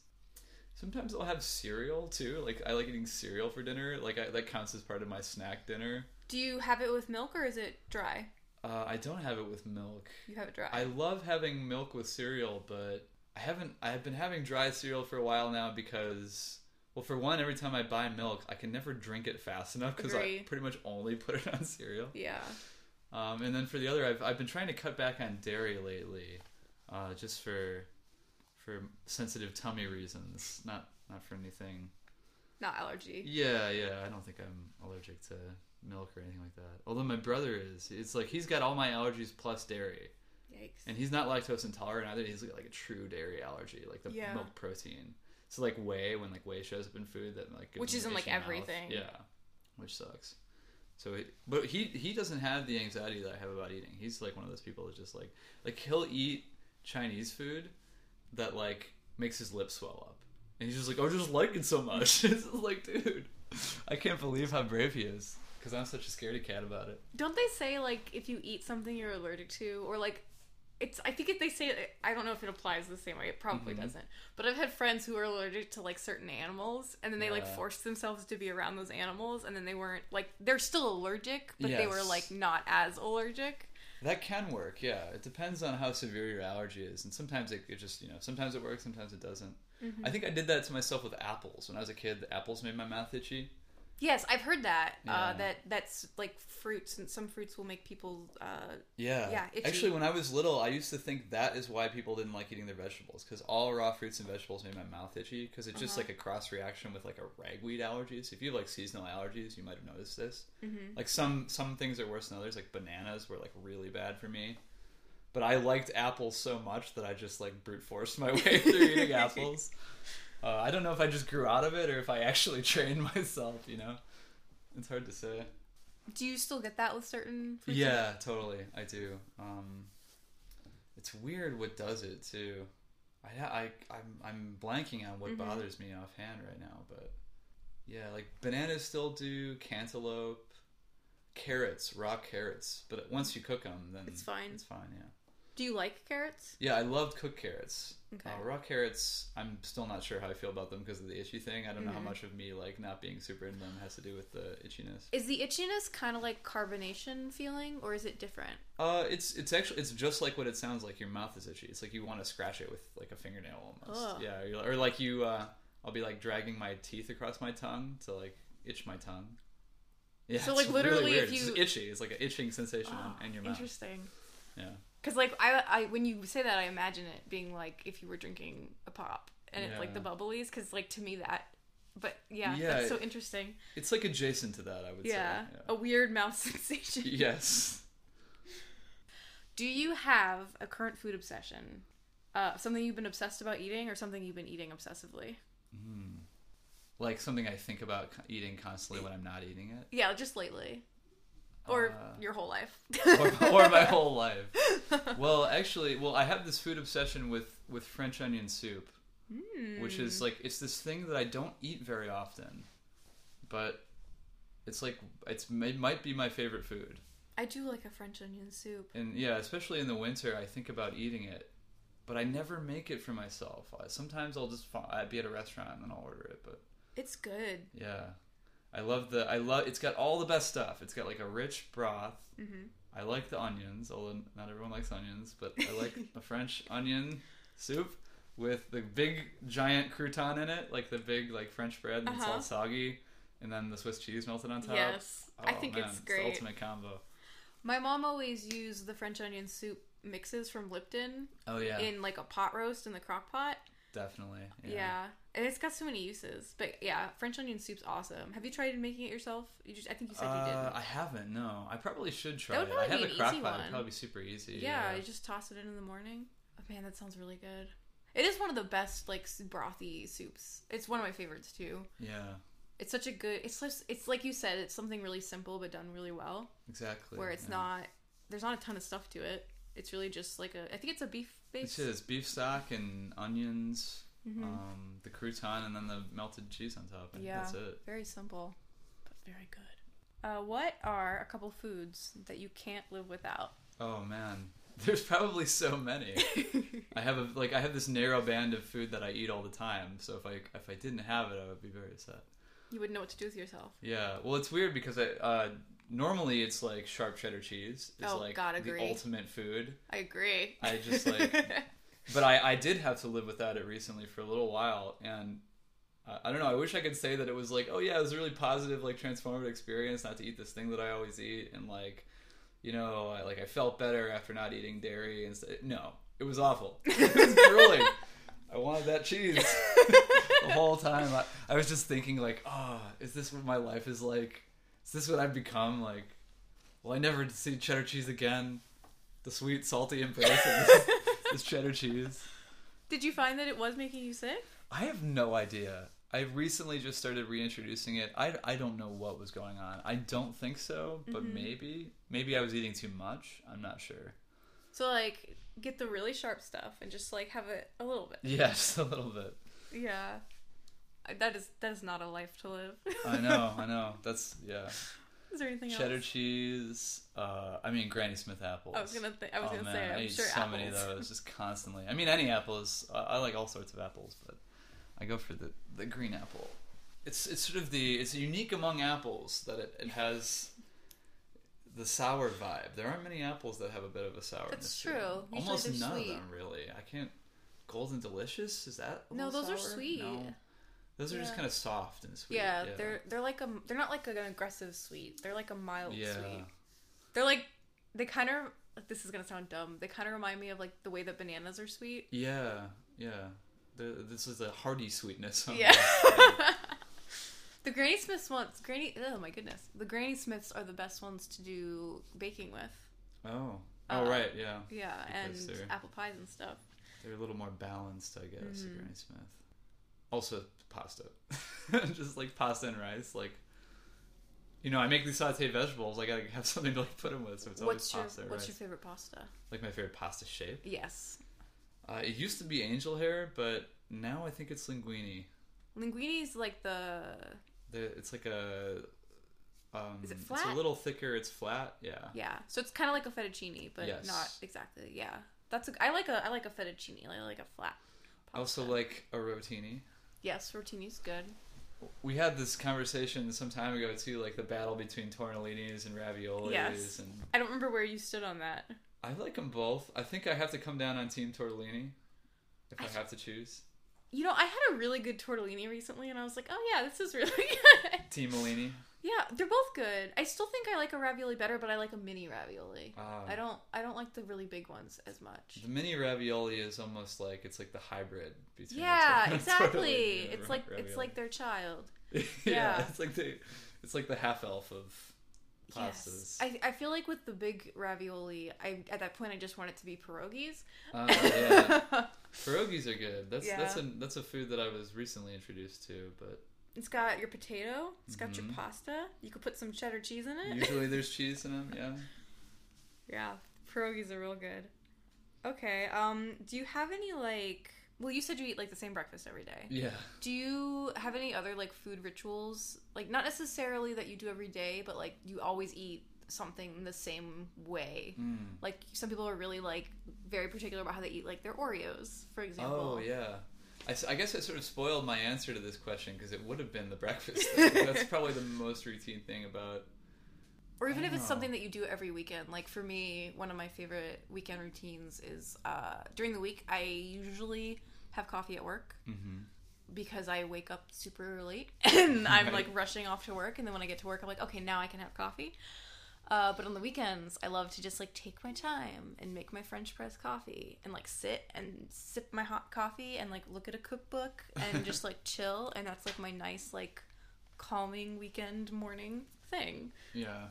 Sometimes I'll have cereal too. Like I like eating cereal for dinner. Like I, that counts as part of my snack dinner. Do you have it with milk or is it dry? Uh, I don't have it with milk. You have it dry. I love having milk with cereal, but I haven't. I've been having dry cereal for a while now because, well, for one, every time I buy milk, I can never drink it fast enough because I pretty much only put it on cereal. yeah. Um, and then for the other, I've I've been trying to cut back on dairy lately, uh, just for for sensitive tummy reasons, not not for anything. Not allergy. Yeah, yeah. I don't think I'm allergic to milk or anything like that. Although my brother is. It's like he's got all my allergies plus dairy, Yikes. and he's not lactose intolerant either. He's got like a true dairy allergy, like the Yeah. milk protein. So like whey, when like whey shows up in food, that like Which is an in, like, itchy mouth. everything. Yeah, which sucks. So, he, but he he doesn't have the anxiety that I have about eating. He's like one of those people that just like like he'll eat Chinese food that like makes his lips swell up, and he's just like, "Oh, I just like it so much." it's like, dude, I can't believe how brave he is because I'm such a scaredy cat about it. Don't they say like if you eat something you're allergic to, or like it's? I think if they say I don't know if it applies the same way. It probably Mhm. doesn't. But I've had friends who are allergic to like certain animals, and then they like forced themselves to be around those animals, and then they weren't like they're still allergic, but they were like not as allergic. That can work, yeah. It depends on how severe your allergy is, and sometimes it, it just you know sometimes it works, sometimes it doesn't. Mm-hmm. I think I did that to myself with apples when I was a kid. The apples made my mouth itchy. Yes, I've heard that. Uh, that that's like fruits, and some fruits will make people. Uh, Yeah. Yeah, itchy. Actually, when I was little, I used to think that is why people didn't like eating their vegetables because all raw fruits and vegetables made my mouth itchy because it's just Uh-huh. like a cross reaction with like a ragweed allergy. So if you have like seasonal allergies, you might have noticed this. mhm. Like some some things are worse than others. Like bananas were like really bad for me. But I liked apples so much that I just like brute forced my way through eating apples. Uh, I don't know if I just grew out of it or if I actually trained myself. You know, it's hard to say. Do you still get that with certain fruits? Yeah, totally. I do. Um, it's weird what does it too. I I I'm I'm blanking on what Mhm. bothers me offhand right now, but yeah, like bananas still do, cantaloupe, carrots, raw carrots. But once you cook them, then It's fine. It's fine. Yeah. Do you like carrots? Yeah, I loved cooked carrots. Okay. Uh, raw carrots, I'm still not sure how I feel about them because of the itchy thing. I don't know how Mhm. much of me like not being super into them has to do with the itchiness. Is the itchiness kind of like carbonation feeling, or is it different? Uh, it's it's actually it's just like what it sounds like. Your mouth is itchy. It's like you want to scratch it with like a fingernail almost. Ugh. Yeah, or like you. Uh, I'll be like dragging my teeth across my tongue to like itch my tongue. Yeah. So, it's like, literally, really if weird. It's you- just itchy. It's like an itching sensation Oh, in your mouth. Interesting. Yeah. Because like I, I, when you say that, I imagine it being like if you were drinking a pop and it's like the Yeah. bubblies. Because like to me that, but yeah, Yeah, that's so it- interesting. It's like adjacent to that. I would Yeah, say. a weird mouth sensation. Yes. Do you have a current food obsession? Uh, something you've been obsessed about eating, or something you've been eating obsessively? Mm. Like something I think about co- eating constantly when I'm not eating it, Yeah, just lately, or Uh, your whole life. or, or my whole life. Well, actually, well, I have this food obsession with with French onion soup. which Hmm. is like it's this thing that I don't eat very often, but it's like it's it might be my favorite food. I do like a French onion soup. And yeah, especially in the winter, I think about eating it, but I never make it for myself. Sometimes I'll just I'd be at a restaurant and then I'll order it, but It's good. yeah, I love the I love it's got all the best stuff. It's got like a rich broth. hmm I like the onions, although not everyone likes onions, but I like a French onion soup with the big giant crouton in it, like the big like French bread and it's Uh-huh. all soggy, and then the Swiss cheese melted on top. Yes, I Oh, think man, it's the great. ultimate combo. My mom always used the French onion soup mixes from Lipton Oh yeah, in like a pot roast in the crock pot. definitely. Yeah. Yeah. And it's got so many uses. But yeah, French onion soup's awesome. Have you tried making it yourself? You just I think you said you Uh, didn't. I haven't. No, I probably should try That would it. I probably have be a crock pot. It'd probably be super easy. yeah, you just toss it in in the morning. Oh man, that sounds really good. It is one of the best like brothy soups. It's one of my favorites too. yeah, It's such a good. It's just, it's like you said. It's something really simple but done really well. exactly. Where it's yeah. not. There's not a ton of stuff to it. It's really just like a. I think it's a beef It's base. just beef stock and onions, Mhm. um, the crouton, and then the melted cheese on top. Think Yeah. that's it. Very simple, but very good. Uh, what are a couple foods that you can't live without? Oh man, there's probably so many. I have a like I have this narrow band of food that I eat all the time. So if I if I didn't have it, I would be very upset. you wouldn't know what to do with yourself. Yeah, well, it's weird because I uh, normally it's like sharp cheddar cheese is Oh, like God, the ultimate food. I agree. I just like, but I I did have to live without it recently for a little while, and uh, I don't know. I wish I could say that it was like, oh yeah, it was a really positive, like transformative experience not to eat this thing that I always eat, and like you know, I, like I felt better after not eating dairy and st- no, it was awful. it was grueling. I wanted that cheese the whole time. I, I was just thinking like, oh, is this what my life is like? Is this what I've become? Like, will I never see cheddar cheese again? The sweet, salty embrace of this, this cheddar cheese. Did you find that it was making you sick? I have no idea. I recently just started reintroducing it. I, I don't know what was going on. I don't think so, but mm-hmm. maybe. Maybe I was eating too much. I'm not sure. So like get the really sharp stuff and just like have it a little bit. Yes, a little bit. Yeah. That is that is not a life to live. I know, I know. That's, yeah. Is there anything Cheddar else? cheese. Uh, I mean, Granny Smith apples. I was gonna th- I was oh, gonna man, say I I'm eat sure so apples. many of those just constantly. I mean, any apples. I, I like all sorts of apples, but I go for the, the green apple. It's it's sort of the it's unique among apples that it, it has the sour vibe. There aren't many apples that have a bit of a sourness. That's true. Almost none sweet. of them really. I can't. Golden Delicious is that? No, those are sweet. No. Those are just kind of soft and sweet. Yeah, they're they're like a they're not like an aggressive sweet. They're like a mild yeah. sweet. They're like they kind of this is gonna sound dumb. They kind of remind me of like the way that bananas are sweet. Yeah, yeah. The, this is a hearty sweetness. Yeah. the Granny Smiths ones, Granny. Oh my goodness, the Granny Smiths are the best ones to do baking with. Oh. Oh Uh, right, yeah. Yeah, Because and apple pies and stuff. They're a little more balanced, I guess, Mhm. at Granny Smith. Also pasta. Just like pasta and rice, like you know, I make these sauteed vegetables. I gotta have something to like put them with, so it's What's always your pasta What's rice. your favorite pasta? Like my favorite pasta shape. Yes, Uh, it used to be angel hair, but now I think it's linguine. linguine's like the The, it's like a. Um, Is it flat? It's a little thicker. It's flat. Yeah. yeah. So it's kind of like a fettuccine, but Yes. not exactly. Yeah, that's a, I like a I like a fettuccine. I like a flat. I also like a rotini. Yes, rotini's good. We had this conversation some time ago too, like the battle between tortellinis and raviolis, Yes. and I don't remember where you stood on that. I like them both. I think I have to come down on Team Tortellini if I, I- have to choose. You know, I had a really good tortellini recently, and I was like, oh yeah, this is really good. Team Malini. Yeah, they're both good. I still think I like a ravioli better, but I like a mini ravioli. Ah. I don't I don't like the really big ones as much. The mini ravioli is almost like it's like the hybrid between. Yeah, tor- exactly. a It's like ravioli. it's like their child. yeah, yeah. it's like the it's like the half elf of pastas. Yes. I, I feel like with the big ravioli, I at that point I just want it to be pierogies. Ah, yeah, pierogies are good. That's that's a that's a food that I was recently introduced to, but It's got your potato. It's got your Mhm. pasta. You could put some cheddar cheese in it. usually there's cheese in them. Yeah. Yeah, pierogies are real good. Okay. Um. Do you have any like? Well, you said you eat like the same breakfast every day. Yeah. Do you have any other like food rituals? Like not necessarily that you do every day, but like you always eat something the same way. Mm. Like some people are really like very particular about how they eat like their Oreos, for example. Oh yeah. I, s- I guess I sort of spoiled my answer to this question because it would have been the breakfast. thing. That's probably the most routine thing about. Or even if it's Oh. something that you do every weekend. Like for me, one of my favorite weekend routines is uh, during the week. I usually have coffee at work Mm-hmm. because I wake up super late and I'm Right. like rushing off to work. And then when I get to work, I'm like, okay, now I can have coffee. Uh, but on the weekends, I love to just like take my time and make my French press coffee and like sit and sip my hot coffee and like look at a cookbook and just like chill. And that's like my nice like calming weekend morning thing. Yeah,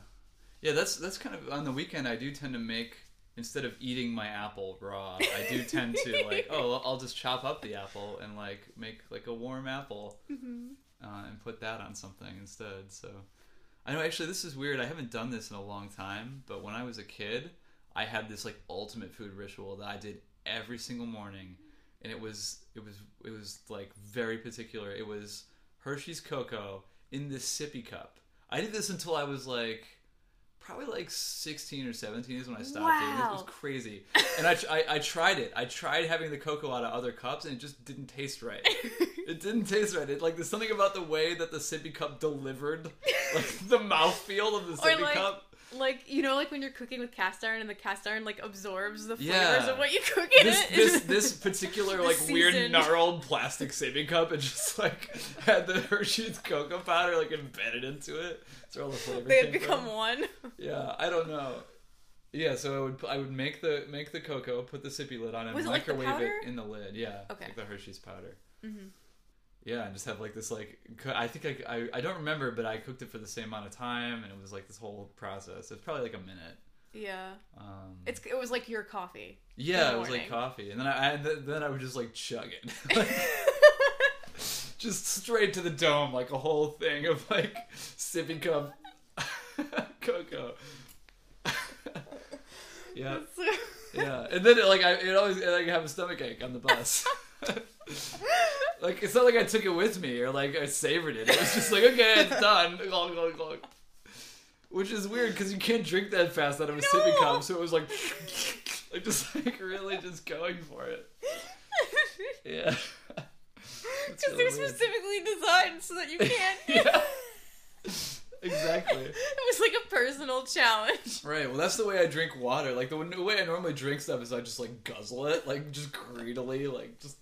yeah. That's that's kind of on the weekend. I do tend to make instead of eating my apple raw, I do tend to like oh I'll just chop up the apple and like make like a warm apple Mm-hmm. uh, and put that on something instead. So I know actually this is weird. I haven't done this in a long time, but when I was a kid, I had this like ultimate food ritual that I did every single morning, and it was it was it was like very particular. It was Hershey's cocoa in this sippy cup. I did this until I was like probably like 16 or 17 is when I stopped doing it. It was crazy. And I, I, I tried it. I tried having the cocoa out of other cups and it just didn't taste right. It didn't taste right. It like there's something about the way that the sippy cup delivered like the mouthfeel of the sippy like, cup. Like you know, like when you're cooking with cast iron and the cast iron like absorbs the flavors Yeah. of what you cook in This it. this this particular like weird gnarled plastic sippy cup it just like had the Hershey's cocoa powder like embedded into it. Where all the flavor they had become from. one. Yeah, I don't know. Yeah, so I would I would make the make the cocoa, put the sippy lid on, and like microwave powder? it in the lid. Yeah, Okay. like the Hershey's powder. Mhm. Yeah, and just have like this like I think I, I I don't remember, but I cooked it for the same amount of time, and it was like this whole process. It's probably like a minute. Yeah. Um, It's it was like your coffee. yeah, it was like coffee, and then I and th- then I would just like chug it, just straight to the dome, like a whole thing of like sipping cup cocoa. yeah. Yeah, and then it, like I, it always like I have a stomach ache on the bus. like it's not like I took it with me or like I savored it. It was just like okay, it's done. Glug, glug, glug. Which is weird because you can't drink that fast out of a sippy cup, so it was like, like just like really just going for it. Yeah. Because really they're weird. specifically designed so that you can't. Yeah. exactly. It was like a personal challenge. Right. Well, that's the way I drink water. Like the way I normally drink stuff is I just like guzzle it, like just greedily, like just.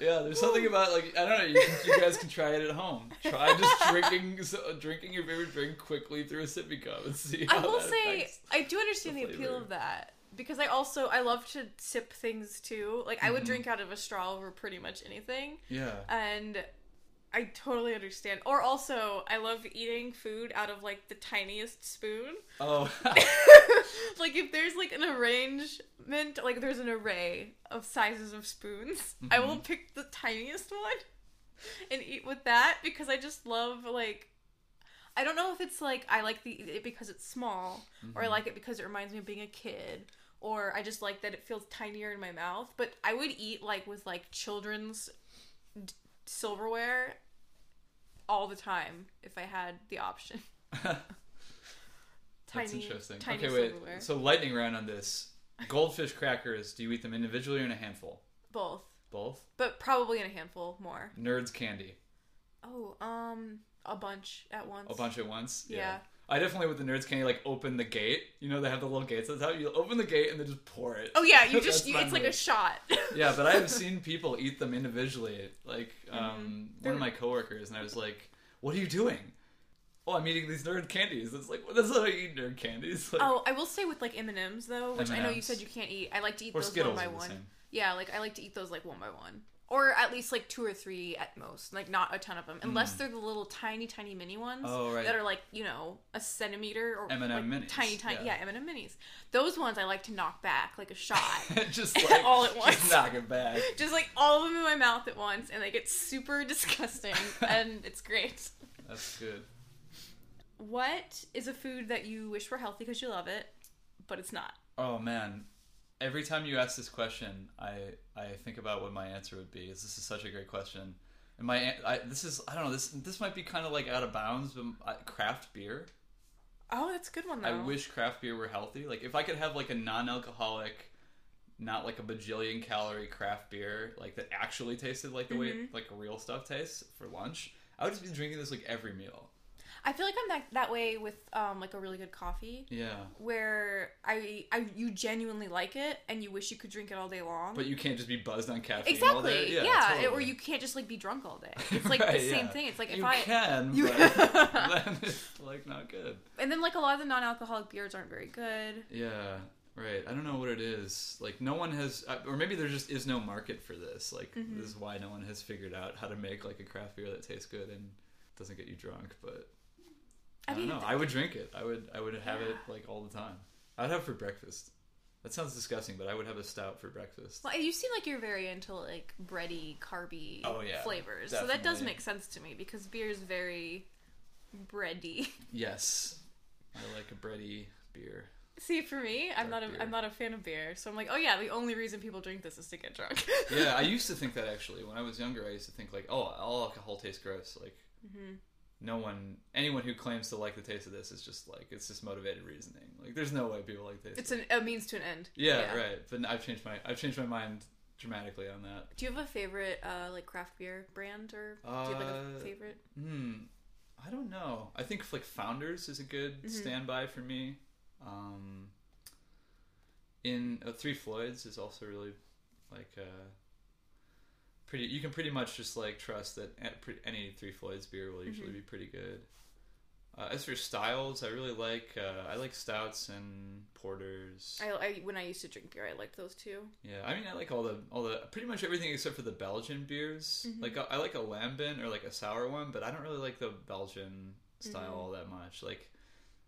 Yeah, there's something about like I don't know. You, you guys can try it at home. Try just drinking so, drinking your favorite drink quickly through a sippy cup and see. How I will say I do understand the the, appeal of that because I also I love to sip things too. Like I would Mhm. drink out of a straw over pretty much anything, Yeah. and I totally understand. Or also I love eating food out of like the tiniest spoon. Oh. like if there's like an arrangement, like there's an array of sizes of spoons, I will Mhm. pick the tiniest one and eat with that because I just love like I don't know if it's like I like the it because it's small or I Mhm. like it because it reminds me of being a kid or I just like that it feels tinier in my mouth, but I would eat like with like children's d- silverware all the time if I had the option. That's interesting. tiny okay, wait. silverware. So lightning round on this. Goldfish crackers. Do you eat them individually or in a handful? Both. Both. but probably in a handful more. Nerds candy. Oh, um, a bunch at once. A bunch at once. Yeah. I definitely with the nerds candy like open the gate. You know they have the little gates. That's how you open the gate and then just pour it. Oh yeah, you just you, it's like a shot. yeah, but I have seen people eat them individually. Like um, Mhm. one of my coworkers, and I was like, "What are you doing?" Oh, I'm eating these nerd candies. It's like, well, that's how you eat nerd candies. Like, oh, I will say with like M and M's though, which I know you said you can't eat. I like to eat or those Skittles one by one. Yeah, like I like to eat those like one by one, or at least like two or three at most. Like not a ton of them, unless Mm. they're the little tiny, tiny mini ones. Oh, right. That are like you know a centimeter or M&M like, minis, tiny, tiny. yeah. M and M minis. Those ones I like to knock back like a shot. just like All at once. Just knock it back. Just like all of them in my mouth at once, and they get super disgusting, and it's great. That's good. What is a food that you wish were healthy because you love it, but it's not? Oh man, every time you ask this question, I I think about what my answer would be. Is This is such a great question, and my I, this is I don't know this this might be kind of like out of bounds, but I, craft beer. Oh, that's a good one though. I wish craft beer were healthy. Like if I could have like a non-alcoholic, not like a bajillion calorie craft beer, like that actually tasted like the way Mhm. like real stuff tastes for lunch, I would just be drinking this like every meal. I feel like I'm that that way with um like a really good coffee, Yeah, where I I you genuinely like it and you wish you could drink it all day long. but you can't just be buzzed on caffeine all exactly, day. yeah, totally. or you can't just like be drunk all day. It's like Right, the same yeah. thing. It's like if you I can, You- but then it's like not good. and then like a lot of the non-alcoholic beers aren't very good. Yeah, right. I don't know what it is. Like no one has, uh, or maybe there just is no market for this. Like Mhm. this is why no one has figured out how to make like a craft beer that tastes good and doesn't get you drunk. But I, I don't know. I would drink it. I would. I would have it like all the time. I'd have it for breakfast. That sounds disgusting, but I would have a stout for breakfast. Well, you seem like you're very into like bready, carby Oh, yeah, flavors, so that does make sense to me because beer is very bready. Yes, I like a bready beer. See, for me, I'm not a am not a fan of beer, so I'm like, oh yeah, the only reason people drink this is to get drunk. Yeah, I used to think that actually. When I was younger, I used to think like, oh, all alcohol tastes gross. Like hmm no one anyone who claims to like the taste of this is just like it's just motivated reasoning. Like there's no way people like this It's an, a means to an end. yeah, right. But i've changed my i've changed my mind dramatically on that. Do you have a favorite uh, like craft beer brand or do you have like a Uh, favorite? hmm. I don't know. I think like founders is a good Mhm. standby for me. Um in uh, three floyds is also really like uh pretty you can pretty much just like trust that any three floyds beer will usually Mhm. be pretty good Uh, as for styles, I really like uh, I like stouts and porters. I, I when I used to drink beer, I liked those too. Yeah, I mean I like all the all the pretty much everything except for the Belgian beers. Mm-hmm. Like I, I like a lambic or like a sour one, but I don't really like the Belgian style Mm-hmm. all that much. Like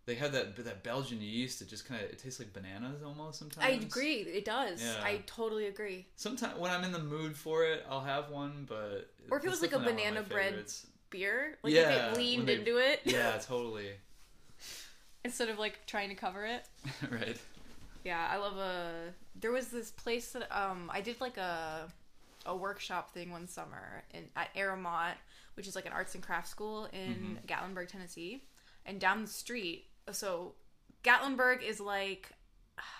they have that that Belgian yeast. It just kind of it tastes like bananas almost sometimes. I agree. It does. Yeah. I totally agree. Sometimes when I'm in the mood for it, I'll have one. But Or if it was like a definitely not one banana bread favorites. Beer, like Yeah, if it leaned they- into it Yeah, totally. instead of like trying to cover it. right. Yeah, I love a. There was this place that um I did like a a workshop thing one summer in at Arrowmont, which is like an arts and crafts school in Gatlinburg, Tennessee, and down the street. So Gatlinburg is like.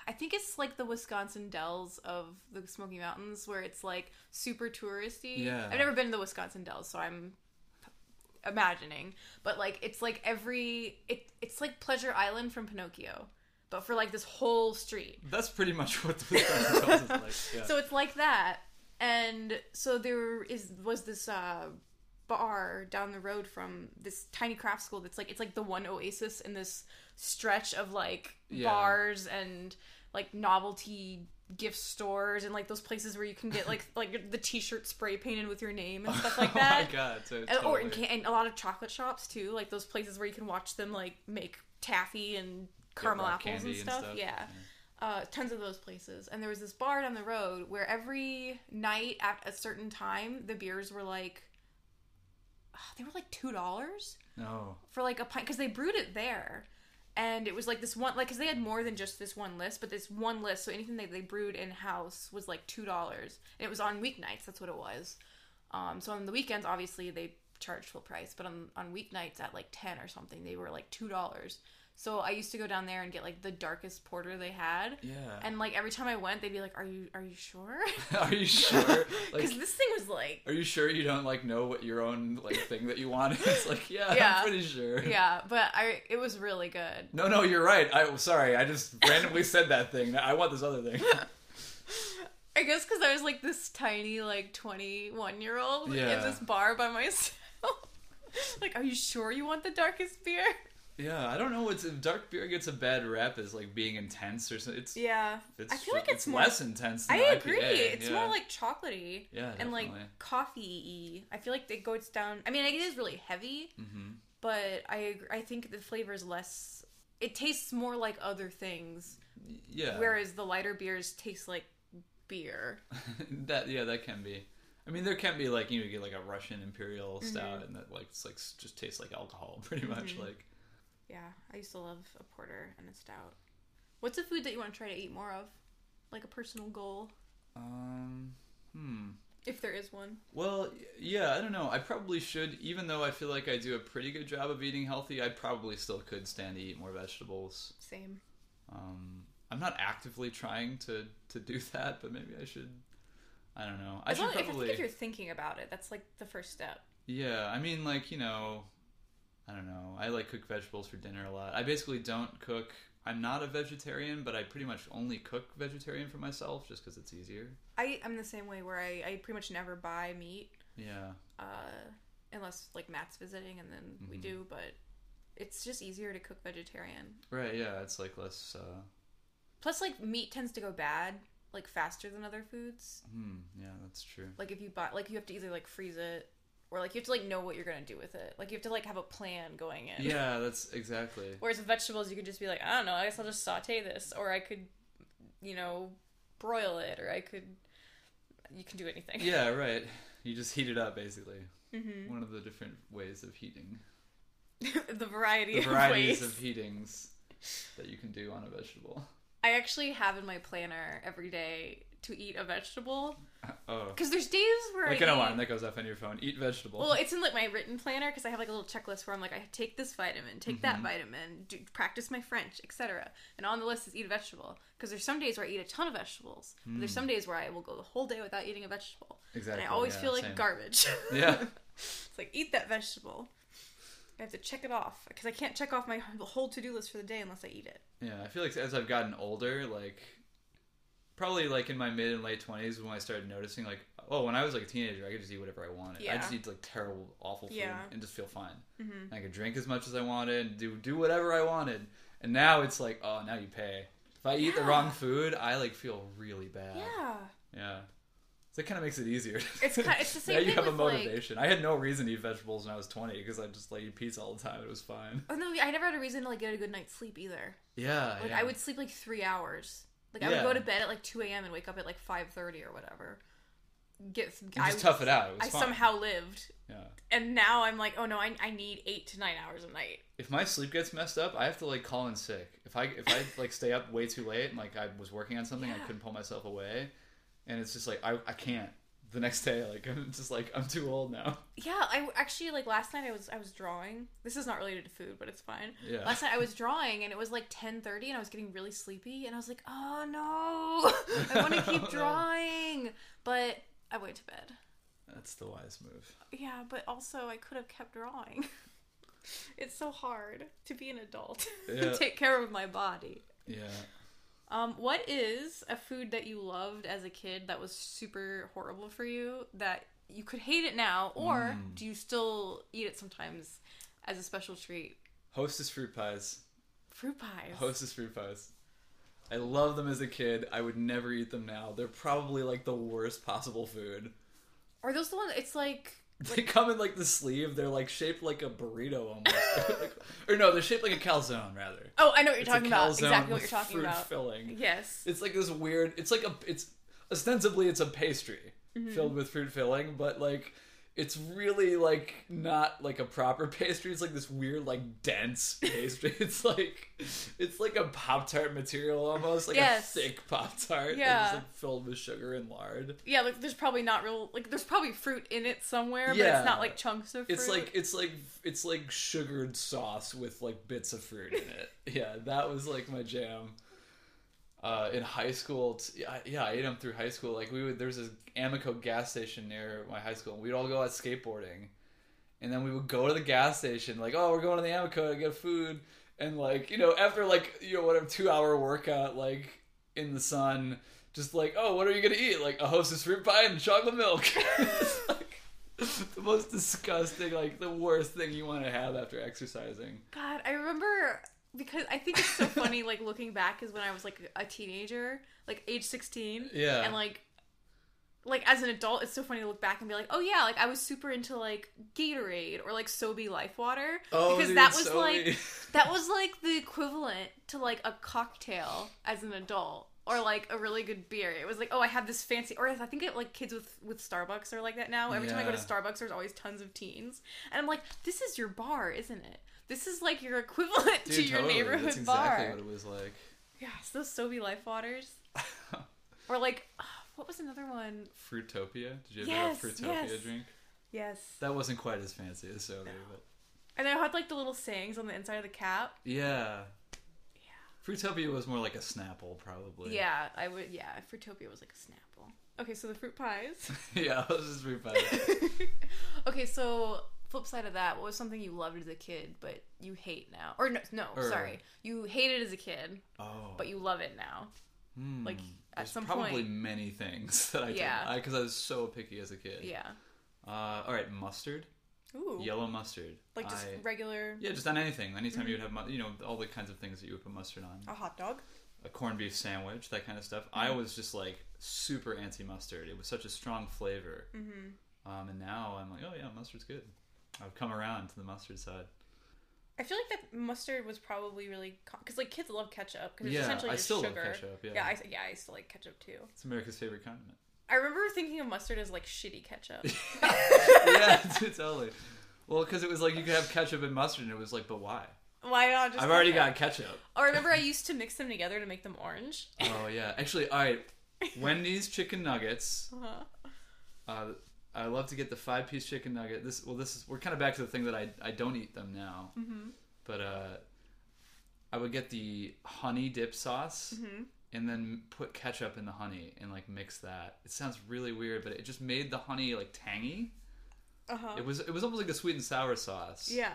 I think it's like the Wisconsin Dells of the Smoky Mountains, where it's like super touristy. Yeah. I've never been to the Wisconsin Dells, so I'm imagining. But like, it's like every it, it's like Pleasure Island from Pinocchio, but for like this whole street. That's pretty much what the Wisconsin Dells is like. Yeah. So it's like that. And so there is was this uh bar down the road from this tiny craft school that's like it's like the one oasis in this stretch of like Yeah. bars and like novelty gift stores and like those places where you can get like like the t-shirt spray painted with your name and stuff like that. oh my god! So And- or in and a lot of chocolate shops too, like those places where you can watch them like make taffy and caramel rock apples and candy stuff. Yeah. Uh, tons of those places. And there was this bar down the road where every night at a certain time, the beers were like, they were like two dollars No. for like a pint because they brewed it there. And it was like this one, like, because they had more than just this one list, but this one list, so anything that they brewed in house was like two dollars, and it was on weeknights. That's what it was. Um, so on the weekends, obviously they charged full price, but on on weeknights at like ten or something, they were like two dollars. So I used to go down there and get like the darkest porter they had, Yeah. and like every time I went, they'd be like, "Are you are you sure?" Are you sure? Because Like, this thing was like, are you sure you don't like know what your own like thing that you want? It's like, yeah, Yeah. I'm pretty sure. yeah, but I it was really good. No, no, you're right. I sorry. I just randomly said that thing. I want this other thing. I guess because I was like this tiny, like 21 year old Yeah. in this bar by myself. like, are you sure you want the darkest beer? Yeah, I don't know what's if dark beer gets a bad rep as like being intense or something. It's Yeah. it's, I feel like it's more- less intense. Than I agree. IPA, It's yeah. more like chocolatey yeah, and like coffee y. I feel like it goes down. I mean, it is really heavy, Mhm. but I I think the flavor is less. It tastes more like other things, yeah. whereas the lighter beers taste like beer. that yeah, that can be. I mean, there can be like you know, you get like a Russian imperial Mm-hmm. stout, and that like it's like just tastes like alcohol, pretty much. Mm-hmm. Like Yeah, I used to love a porter and a stout. What's a food that you want to try to eat more of? Like a personal goal, um, hmm. if there is one. Well, yeah, I don't know. I probably should, even though I feel like I do a pretty good job of eating healthy. I probably still could stand to eat more vegetables. Same. Um, I'm not actively trying to to do that, but maybe I should. I don't know. I As should long, if, probably. think if you're thinking about it, that's like the first step. Yeah, I mean, like you know, I don't know. I like cook vegetables for dinner a lot. I basically don't cook. I'm not a vegetarian, but I pretty much only cook vegetarian for myself just because it's easier. I I'm the same way where I, I pretty much never buy meat, Yeah, uh, unless like Matt's visiting, and then we Mhm. do. But it's just easier to cook vegetarian. right. Yeah, it's like less. Uh, Plus, like meat tends to go bad like faster than other foods. hmm. Yeah, that's true. Like if you buy, like you have to either like freeze it, or like you have to like know what you're gonna do with it. Like you have to like have a plan going in. Yeah, that's exactly. Whereas with vegetables, you could just be like, I don't know, I guess I'll just saute this, or I could, you know, broil it, or I could. You can do anything. Yeah, right. You just heat it up, basically. hmm One of the different ways of heating. the variety The of varieties ways. of heatings that you can do on a vegetable. I actually have in my planner every day to eat a vegetable Oh, because there's days where like I an eat. alarm that goes off on your phone. Eat vegetable. Well, it's in like my written planner because I have like a little checklist where I'm like, I take this vitamin, take that Mhm. vitamin, do, practice my French, etc. And on the list is eat a vegetable because there's some days where I eat a ton of vegetables. But there's Mm. some days where I will go the whole day without eating a vegetable, exactly. and I always yeah, feel like same. garbage. Yeah. it's like eat that vegetable. I have to check it off because I can't check off my whole to do list for the day unless I eat it. Yeah, I feel like as I've gotten older, like probably like in my mid and late twenties when I started noticing like oh, when I was like a teenager, I could just eat whatever I wanted. I Yeah. just eat like terrible, awful food Yeah. and just feel fine. Mhm. I could drink as much as I wanted, do do whatever I wanted. And now it's like, oh, now you pay. If I eat the wrong food, I like feel really bad. Yeah. Yeah. So it kind of makes it easier. It's ki- it's the same now you thing have a with, like- motivation. I had no reason to eat vegetables when I was 20 because I just like eat pizza all the time. It was fine. Oh no, I never had a reason to like get a good night's sleep either. Yeah. Like yeah. I would sleep like three hours. Like I Yeah. would go to bed at like two a.m. and wake up at like five thirty or whatever. Get You I just tough it out. It was I fine. somehow lived, Yeah. and now I'm like, oh no, I, I need eight to nine hours a night. If my sleep gets messed up, I have to like call in sick. If I if I like stay up way too late and like I was working on something, I Yeah. couldn't pull myself away, and it's just like I I can't. The next day, like I'm just like I'm too old now. Yeah, I actually like last night I was I was drawing. This is not related to food, but it's fine. Yeah. Last night I was drawing and it was like ten thirty and I was getting really sleepy and I was like, oh no, I want to keep drawing, but I went to bed. That's the wise move. Yeah, but also I could have kept drawing. it's so hard to be an adult Yeah. and take care of my body. Yeah. Um, what is a food that you loved as a kid that was super horrible for you that you could hate it now, or Mm. do you still eat it sometimes as a special treat? Hostess fruit pies. Fruit pies. Hostess fruit pies. I love them as a kid. I would never eat them now. They're probably like the worst possible food. Are those the ones? It's like They come in like the sleeve. They're like shaped like a burrito almost. Like- or no, they're shaped like a calzone rather. oh, I know what you're It's talking about. Exactly what you're talking fruit about. Filling. Yes. It's like this weird. It's like a. It's ostensibly it's a pastry Mm-hmm. filled with fruit filling, but like it's really like not like a proper pastry. It's like this weird like dense pastry. it's like it's like a pop tart material almost, like Yes. a thick pop tart. Yeah. that's like filled with sugar and lard. Yeah, like there's probably not real like there's probably fruit in it somewhere, but Yeah. it's not like chunks of fruit. It's like it's like it's like sugared sauce with like bits of fruit in it. yeah, that was like my jam. Uh, in high school, t- yeah, I ate them through high school. Like we would, there was this Amoco gas station near my high school, and we'd all go out skateboarding, and then we would go to the gas station, like, oh, we're going to the Amoco to get food, and like, you know, after like, you know, whatever two hour workout, like in the sun, just like, oh, what are you gonna eat? Like a Hostess fruit pie and chocolate milk. The most disgusting, like the worst thing you want to have after exercising. God, I remember because I think it's so funny like looking back is when I was like a teenager, like age 16. Yeah. And like like as an adult it's so funny to look back and be like, "Oh yeah, like I was super into like Gatorade or like Sobe Life Water Oh, because dude, that was so like that was like the equivalent to like a cocktail as an adult or like a really good beer. It was like, oh, I have this fancy, or I think it like kids with with Starbucks are like that now. Every time I go to Starbucks, there's always tons of teens, and I'm like, this is your bar, isn't it? This is like your equivalent to your totally. neighborhood That's exactly bar. what it was like. Yes, those Sobe Life Waters, or like, uh, what was another one? Fruitopia. Did you ever Yes, have Fruitopia yes. drink? Yes, That wasn't quite as fancy as soda, but and I had like the little sayings on the inside of the cap. yeah. Yeah. Fruitopia was more like a Snapple, probably. Yeah, I would. Yeah, Fruitopia was like a Snapple. Okay, so the fruit pies. yeah, was just fruit pie. okay, so flip side of that, what was something you loved as a kid but you hate now? Or no, no, Or- sorry, you hated it as a kid Oh, but you love it now. Hmm. like, at There's some probably point- many things that I Yeah. because I, was so picky as a kid. Yeah. Uh, all right, mustard, Ooh. yellow mustard. Like just I- regular yeah, just on anything. Anytime Mm-hmm. you would have, you know, all the kinds of things that you would put mustard on. a hot dog. a corned beef sandwich, that kind of stuff. I Mm-hmm. was just like super anti mustard. It was such a strong flavor. Mm-hmm. Um, and now I'm like, oh yeah, mustard's good. I've come around to the mustard side. I feel like that mustard was probably really because like kids love ketchup because it's Yeah, essentially I just still love sugar. ketchup, yeah. yeah, I, yeah, I still like ketchup too. It's America's favorite condiment. I remember thinking of mustard as like shitty ketchup. yeah, totally. Well, because it was like you could have ketchup and mustard, and it was like, but why? Why not just? I've already ketchup? got ketchup. Oh, I remember I used to mix them together to make them orange. Oh yeah, actually, all right. Wendy's chicken nuggets. Uh-huh. Uh, I love to get the five piece chicken nugget. This well, this is we're kind of back to the thing that I I don't eat them now. Mm-hmm. But uh, I would get the honey dip sauce Mm-hmm. and then put ketchup in the honey and like mix that. It sounds really weird, but it just made the honey like tangy. Uh huh. It was it was almost like a sweet and sour sauce. Yeah.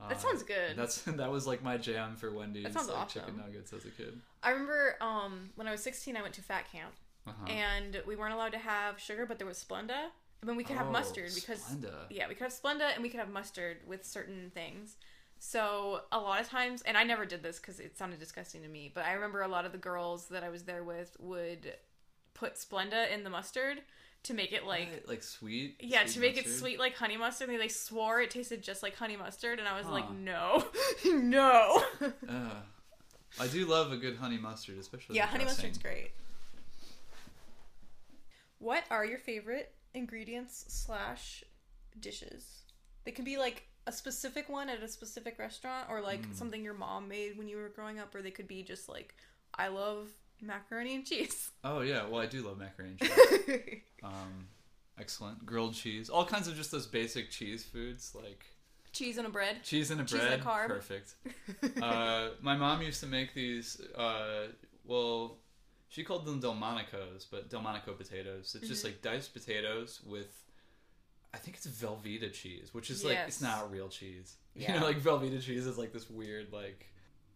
Uh, That sounds good. That's that was like my jam for Wendy's That sounds like awesome. chicken nuggets as a kid. I remember um, when I was 16, I went to fat camp. Uh-huh. and we weren't allowed to have sugar, but there was Splenda. I mean, we could have Oh, mustard because Splenda. yeah, we could have Splenda and we could have mustard with certain things. So a lot of times, and I never did this because it sounded disgusting to me, but I remember a lot of the girls that I was there with would put Splenda in the mustard to make it like Right, like sweet. yeah, sweet to make it sweet like honey mustard. They, they swore it tasted just like honey mustard, and I was Huh. like, no, no. Uh, I do love a good honey mustard, especially. yeah, honey dressing. mustard's great. What are your favorite ingredients slash dishes? They can be like a specific one at a specific restaurant, or like Mm. something your mom made when you were growing up, or they could be just like, I love macaroni and cheese. Oh yeah, well I do love macaroni and cheese. um, excellent grilled cheese, all kinds of just those basic cheese foods like cheese and a bread. cheese and a Cheese and a bread. carb. Perfect. uh, my mom used to make these. Uh, well, she called them Delmonicos, but Delmonico potatoes. It's just Mhm. like diced potatoes with. I think it's Velveeta cheese, which is like it's not real cheese. You know, like Velveeta cheese is like this weird like,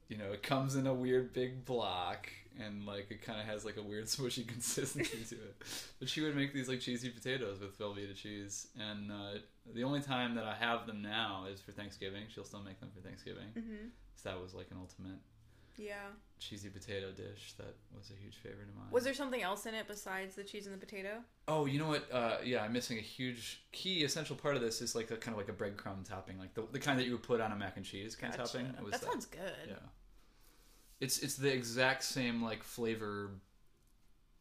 you know, it comes in a weird big block and like it kind of has like a weird smushy consistency to it. But she would make these like cheesy potatoes with Velveeta cheese, and uh, the only time that I have them now is for Thanksgiving. She'll still make them for Thanksgiving. hmm So that was like an ultimate Yeah. Cheesy potato dish that was a huge favorite of mine. Was there something else in it besides the cheese and the potato? Oh, you know what? Uh, yeah, I'm missing a huge key essential part of this is like a kind of like a breadcrumb topping, like the, the kind that you would put on a mac and cheese kind of Gotcha. topping. It was That sounds good. Yeah. It's it's the exact same like flavor,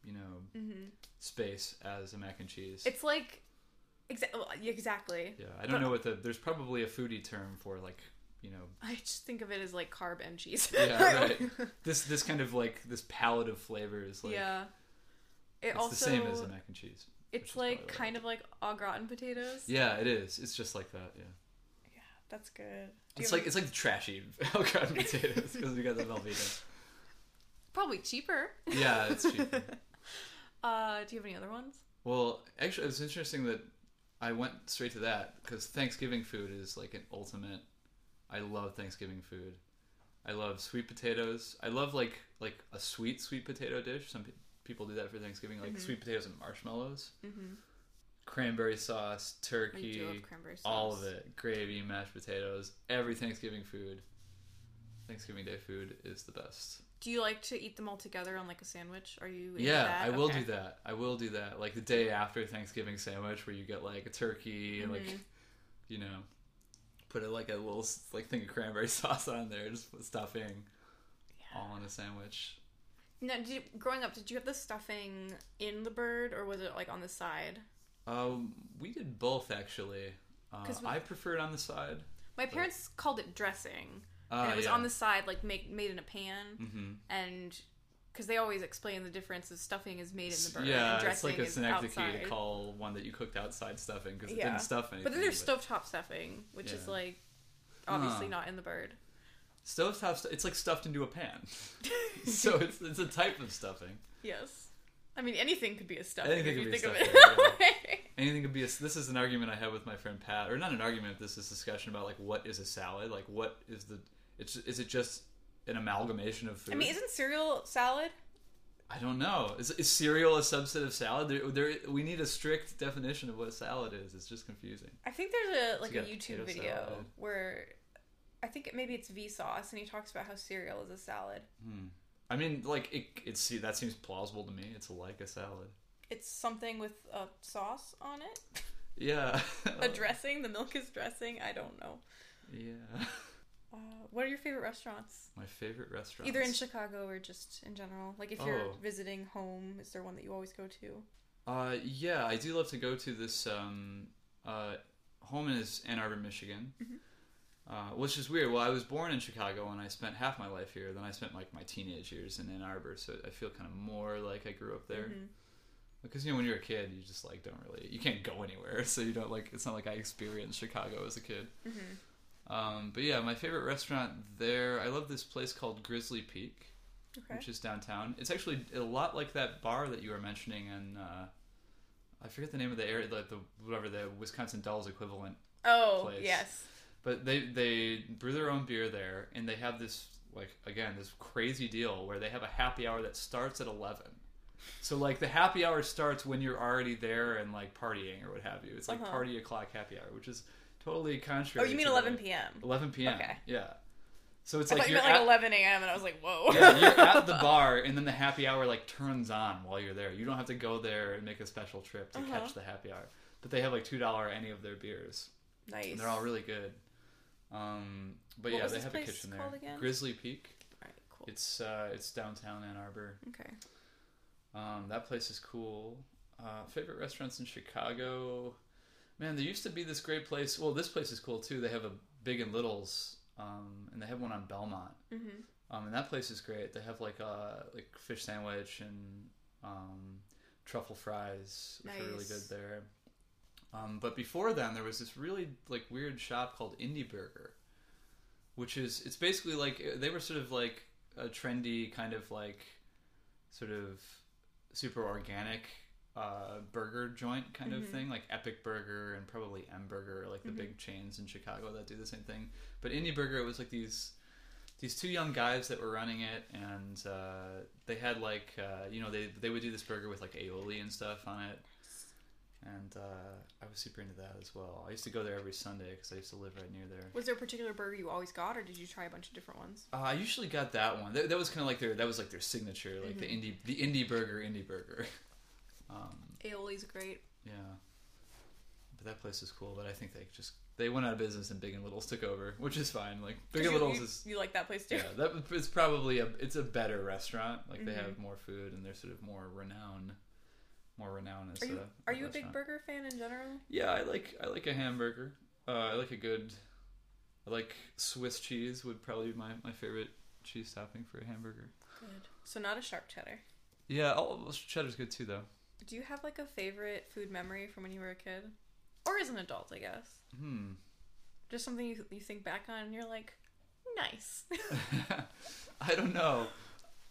you know, hmm space as a mac and cheese. It's like, exa- exactly. yeah, I don't know what the there's probably a foodie term for like you know I just think of it as like carb and cheese. Yeah, right. this this kind of like this palette of flavors. Like, yeah. It it's also the same as a mac and cheese. it's like kind of like au gratin potatoes. Yeah, it is. It's just like that. Yeah, Yeah, that's good. Do it's like it's like the trashy au gratin potatoes because we got the Velveeta. probably cheaper. Yeah, it's cheaper. Uh, do you have any other ones? Well, actually, it's interesting that I went straight to that because Thanksgiving food is like an ultimate. I love Thanksgiving food. I love sweet potatoes. I love like like a sweet sweet potato dish. Some pe- people do that for Thanksgiving, like Mhm. sweet potatoes and marshmallows, Mm-hmm. cranberry sauce, I turkey, do love cranberry sauce. all of it, gravy, mashed potatoes. Every Thanksgiving food, Thanksgiving Day food is the best. Do you like to eat them all together on like a sandwich? Are you? Yeah? I will Okay. do that. I will do that. Like the day after Thanksgiving sandwich, where you get like a turkey and like, you know, put it like a little like thing of cranberry sauce on there, just put stuffing Yeah. all on a sandwich. Now, did you, growing up, did you have the stuffing in the bird or was it like on the side? Um, we did both actually. Uh, we- I prefer it on the side. My parents called it dressing, Uh, and it was yeah. on the side, like make made in a pan, hmm and because they always explain the difference is stuffing is made in the bird, Yeah, and it's dressing like a is synecdoche outside. to call one that you cooked outside stuffing because it Yeah. didn't stuff anything. but then there's stovetop stuffing, which is like obviously Huh. not in the bird. stovetop. stu- It's like stuffed into a pan, so it's it's a type of stuffing. Yes, I mean anything could be a stuffing Anything if could you be a think stuffing, of it. Anything could be a. This is an argument I had with my friend Pat, or not an argument. This is a discussion about like what is a salad. Like what is the? It's is it just an amalgamation of food? I mean, isn't cereal salad? I don't know. Is, is cereal a subset of salad? There, there, we need a strict definition of what a salad is. It's just confusing. I think there's a like you a YouTube video salad. where I think it, maybe it's Vsauce, and he talks about how cereal is a salad. Hmm. I mean, like it. It's see that seems plausible to me. It's like a salad. It's something with a sauce on it, Yeah. a dressing. The milk is dressing. I don't know. yeah. Uh, what are your favorite restaurants? My favorite restaurant. Either in Chicago or just in general. Like if you're Oh. visiting home, is there one that you always go to? Uh, yeah, I do love to go to this. Um, uh, home is Ann Arbor, Michigan, Mhm. uh, which is weird. Well, I was born in Chicago and I spent half my life here. Then I spent like my teenage years in Ann Arbor, so I feel kind of more like I grew up there. Mhm. Because you know, when you're a kid, you just like don't really, you can't go anywhere, so you don't like. It's not like I experienced Chicago as a kid. Mhm. Um, but yeah, my favorite restaurant there. I love this place called Grizzly Peak. Okay. which is downtown. It's actually a lot like that bar that you were mentioning, and uh, I forget the name of the area, like the whatever the Wisconsin Dells equivalent. Oh place. yes. But they they brew their own beer there, and they have this like again this crazy deal where they have a happy hour that starts at eleven. So like the happy hour starts when you're already there and like partying or what have you. It's like Uh-huh. party o'clock happy hour, which is totally contrary. Oh, you mean to 11 the- p.m. 11 p.m. Okay. Yeah. So it's I like thought you you're meant like 11 a.m. and I was like, whoa. yeah, you're at the bar and then the happy hour like turns on while you're there. You don't have to go there and make a special trip to Uh-huh. catch the happy hour. But they have like two dollar any of their beers. nice. And they're all really good. Um, but What yeah, they have a kitchen there. again? Grizzly Peak. All right, cool. It's uh, it's downtown Ann Arbor. okay. Um, that place is cool. Uh, favorite restaurants in Chicago. Man, there used to be this great place. Well, this place is cool too. They have a Big and Littles, um, and they have one on Belmont. Mm-hmm. Um, and that place is great. They have like a like fish sandwich and um, truffle fries, which are really good there. Um, but before then, there was this really like weird shop called Indie Burger, which is it's basically like they were sort of like a trendy kind of like sort of super organic uh, burger joint kind of Mhm. thing, like Epic Burger and probably M Burger, like the Mhm. big chains in Chicago that do the same thing. But Indie Burger, it was like these these two young guys that were running it, and uh, they had like uh, you know they they would do this burger with like aioli and stuff on it, and uh, I was super into that as well. I used to go there every Sunday because I used to live right near there. Was there a particular burger you always got, or did you try a bunch of different ones? Uh, I usually got that one. That, that was kind of like their that was like their signature, like the indie the indie burger, indie burger. Um, Aioli's great. yeah, but that place is cool. But I think they just they went out of business and Big and Littles took over, which is fine. Like Big and you, Littles you, is you like that place too? yeah, that it's probably a it's a better restaurant. Like they Mhm. have more food and they're sort of more renowned, more renowned as Are you a. are you a big burger fan in general? Yeah, I like I like a hamburger. Uh, I like a good. I like Swiss cheese would probably be my, my favorite cheese topping for a hamburger. Good. So not a sharp cheddar. Yeah, all cheddar's good too though. Do you have like a favorite food memory from when you were a kid, or as an adult? I guess Hmm. just something you, you think back on and you're like, nice. I don't know.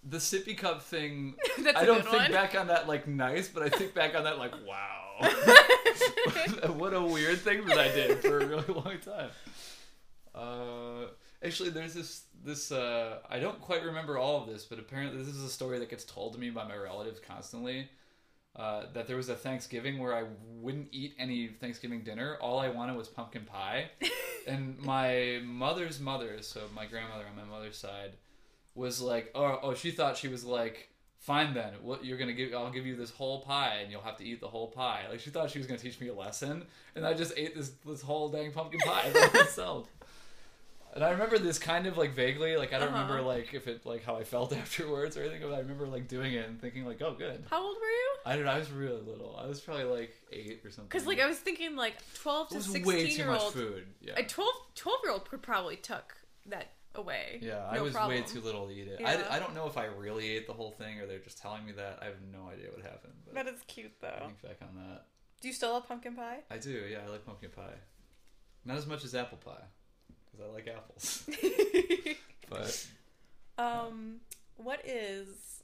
The sippy cup thing. That's I a don't good think one. back on that like nice, but I think back on that like wow. what a weird thing that I did for a really long time. Uh, actually, there's this this uh, I don't quite remember all of this, but apparently this is a story that gets told to me by my relatives constantly. Uh, that there was a Thanksgiving where I wouldn't eat any Thanksgiving dinner. All I wanted was pumpkin pie, and my mother's mother, so my grandmother on my mother's side, was like, oh, oh, she thought she was like, fine then, what you're gonna give? I'll give you this whole pie, and you'll have to eat the whole pie. Like she thought she was gonna teach me a lesson, and I just ate this this whole dang pumpkin pie by myself. And I remember this kind of like vaguely, like I don't Uh-huh. remember like if it like how I felt afterwards or anything, but I remember like doing it and thinking like, oh, good. How old were you? I don't know. I was really little. I was probably like eight or something. Because like I was thinking like 12 it to was 16 way too year much old. food. Yeah. A 12 12 year old could probably tuck that away. Yeah, I was problem. way too little to eat it. Yeah. I, I don't know if I really ate the whole thing or they're just telling me that. I have no idea what happened. But That is cute though. think back on that. Do you still love pumpkin pie? I do, yeah, I like pumpkin pie. Not as much as apple pie, I like apples. but um, what is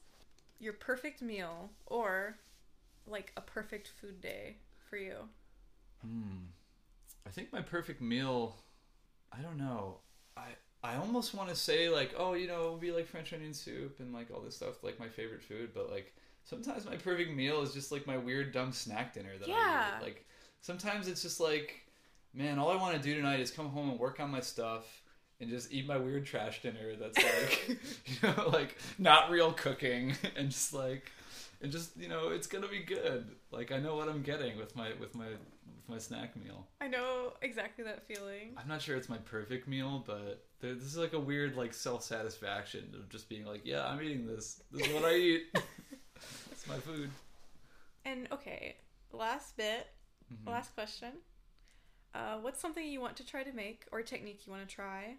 your perfect meal or like a perfect food day for you? hmm, I think my perfect meal, I don't know. I I almost want to say like, oh, you know, it would be like French onion soup and like all this stuff, like my favorite food. But like sometimes my perfect meal is just like my weird dumb snack dinner that I Yeah. eat. Like sometimes it's just like, man, all I want to do tonight is come home and work on my stuff and just eat my weird trash dinner that's like, you know, like not real cooking and just like. And just you know, it's gonna be good. Like I know what I'm getting with my with my with my snack meal. I know exactly that feeling. I'm not sure it's my perfect meal, but there- this is like a weird like self satisfaction of just being like, yeah, I'm eating this. This is what I eat. it's my food. And okay, last bit, Mhm. last question. Uh, what's something you want to try to make or a technique you want to try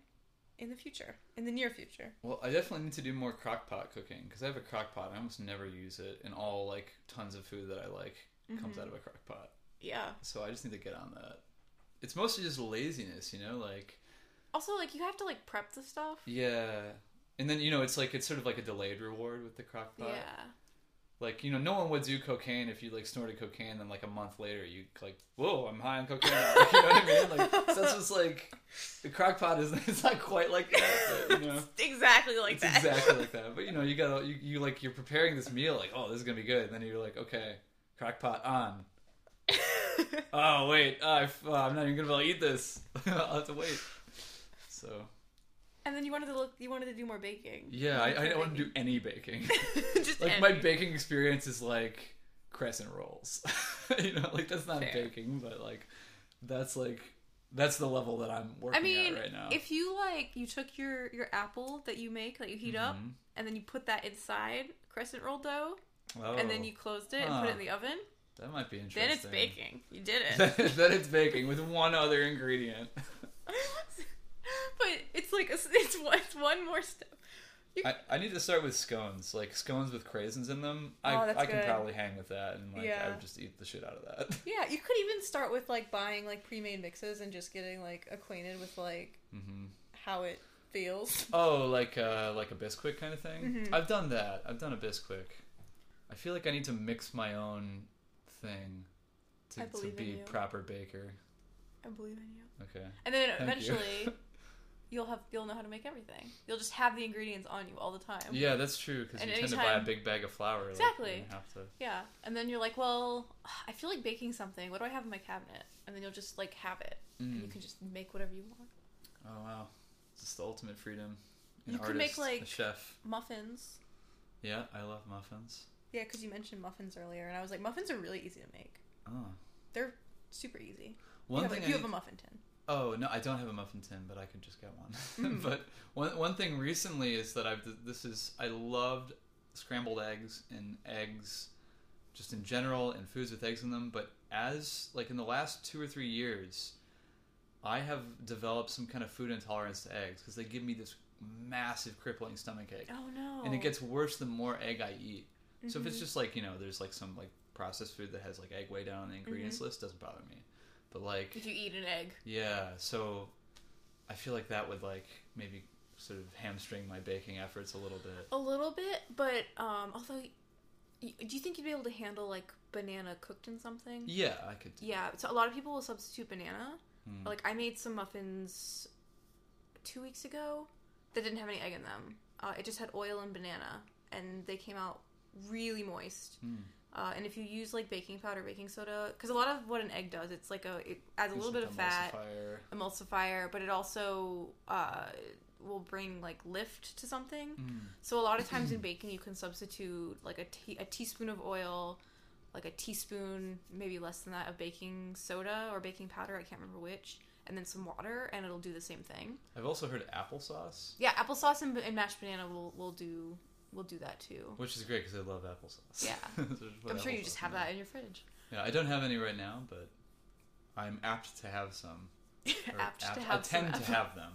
in the future, in the near future? Well, I definitely need to do more crock pot cooking because I have a crock pot. I almost never use it, and all like tons of food that I like comes Mhm. out of a crock pot. Yeah. So I just need to get on that. It's mostly just laziness, you know, like Also, like you have to like prep the stuff. yeah. And then you know it's like it's sort of like a delayed reward with the crock pot. Yeah. Like you know, no one would do cocaine if you like snorted cocaine, then like a month later you like, whoa, I'm high on cocaine. Like, you know what I mean? Like so that's just like the crock pot is it's not quite like that, but, you know. exactly like It's that. exactly like that. But you know, you gotta you, you like you're preparing this meal like, oh, this is gonna be good. And then you're like, okay, crock pot on. Oh wait, uh, if, uh, I'm not even gonna be able to eat this. I'll have to wait. So and then you wanted to look. You wanted to do more baking. yeah, I, I don't want to do any baking. Just like any. my baking experience is like crescent rolls. you know, like that's not Fair. baking, but like that's like that's the level that I'm working I mean, at right now. if you like, you took your your apple that you make that you heat up, Mhm. and then you put that inside crescent roll dough, oh, and then you closed it and put it in the oven. that might be interesting. Then it's baking. You did it. then it's baking with one other ingredient. But it's like a, it's one- it's one more step. I, I need to start with scones, like scones with craisins in them. I Oh, I can good. probably hang with that, and like I would just eat the shit out of that. Yeah, you could even start with like buying like pre-made mixes and just getting like acquainted with like hmm how it feels. Oh, like uh, like a Bisquick kind of thing. Mhm. I've done that. I've done a Bisquick. I feel like I need to mix my own thing to, to be proper baker. I believe in you. Okay. And then Thank you. eventually, you. will have you'll know how to make everything. You'll just have the ingredients on you all the time. Yeah, that's true because you tend to buy a big bag of flour. like, Exactly. you have to. Yeah, and then you're like, well, I feel like baking something. What do I have in my cabinet? And then you'll just like have it, and you Mm. can just make whatever you want. Oh wow, it's just the ultimate freedom. An You could make, artist, like- chef. Muffins. Yeah, I love muffins. Yeah, because you mentioned muffins earlier, and I was like, muffins are really easy to make. Oh, They're super easy. one you have, thing a, I you have a muffin tin. Oh no, I don't have a muffin tin, but I could just get one. Mm. but one one thing recently is that I've this is I loved scrambled eggs and eggs, just in general, and foods with eggs in them. But as like in the last two or three years, I have developed some kind of food intolerance to eggs because they give me this massive crippling stomach ache, Oh no! and it gets worse the more egg I eat. So if it's Mhm. just like you know, there's like some like processed food that has like egg way down on the ingredients list, doesn't bother me. But like If you eat an egg. yeah, so I feel like that would like maybe sort of hamstring my baking efforts a little bit. A little bit, but um, although, do you think you'd be able to handle like banana cooked in something? Yeah, I could. Yeah. So a lot of people will substitute banana. Hmm. Like I made some muffins two weeks ago that didn't have any egg in them. Uh, it just had oil and banana, and they came out really moist. Hmm. Uh, and if you use like baking powder, baking soda, because a lot of what an egg does, it's like a it adds a little bit of fat, emulsifier. but it also uh, will bring like lift to something. Hmm. So a lot of times in baking, you can substitute like a, tea- a teaspoon of oil, like a teaspoon, maybe less than that, of baking soda or baking powder. I can't remember which, and then some water, and it'll do the same thing. I've also heard applesauce, Yeah, applesauce and, and mashed banana will will do will do that too. which is great because I love applesauce. Yeah. So I'm sure you just have that in your fridge. Yeah, I don't have any right now, but I'm apt to have some. Or Apt to I have some tend to have them.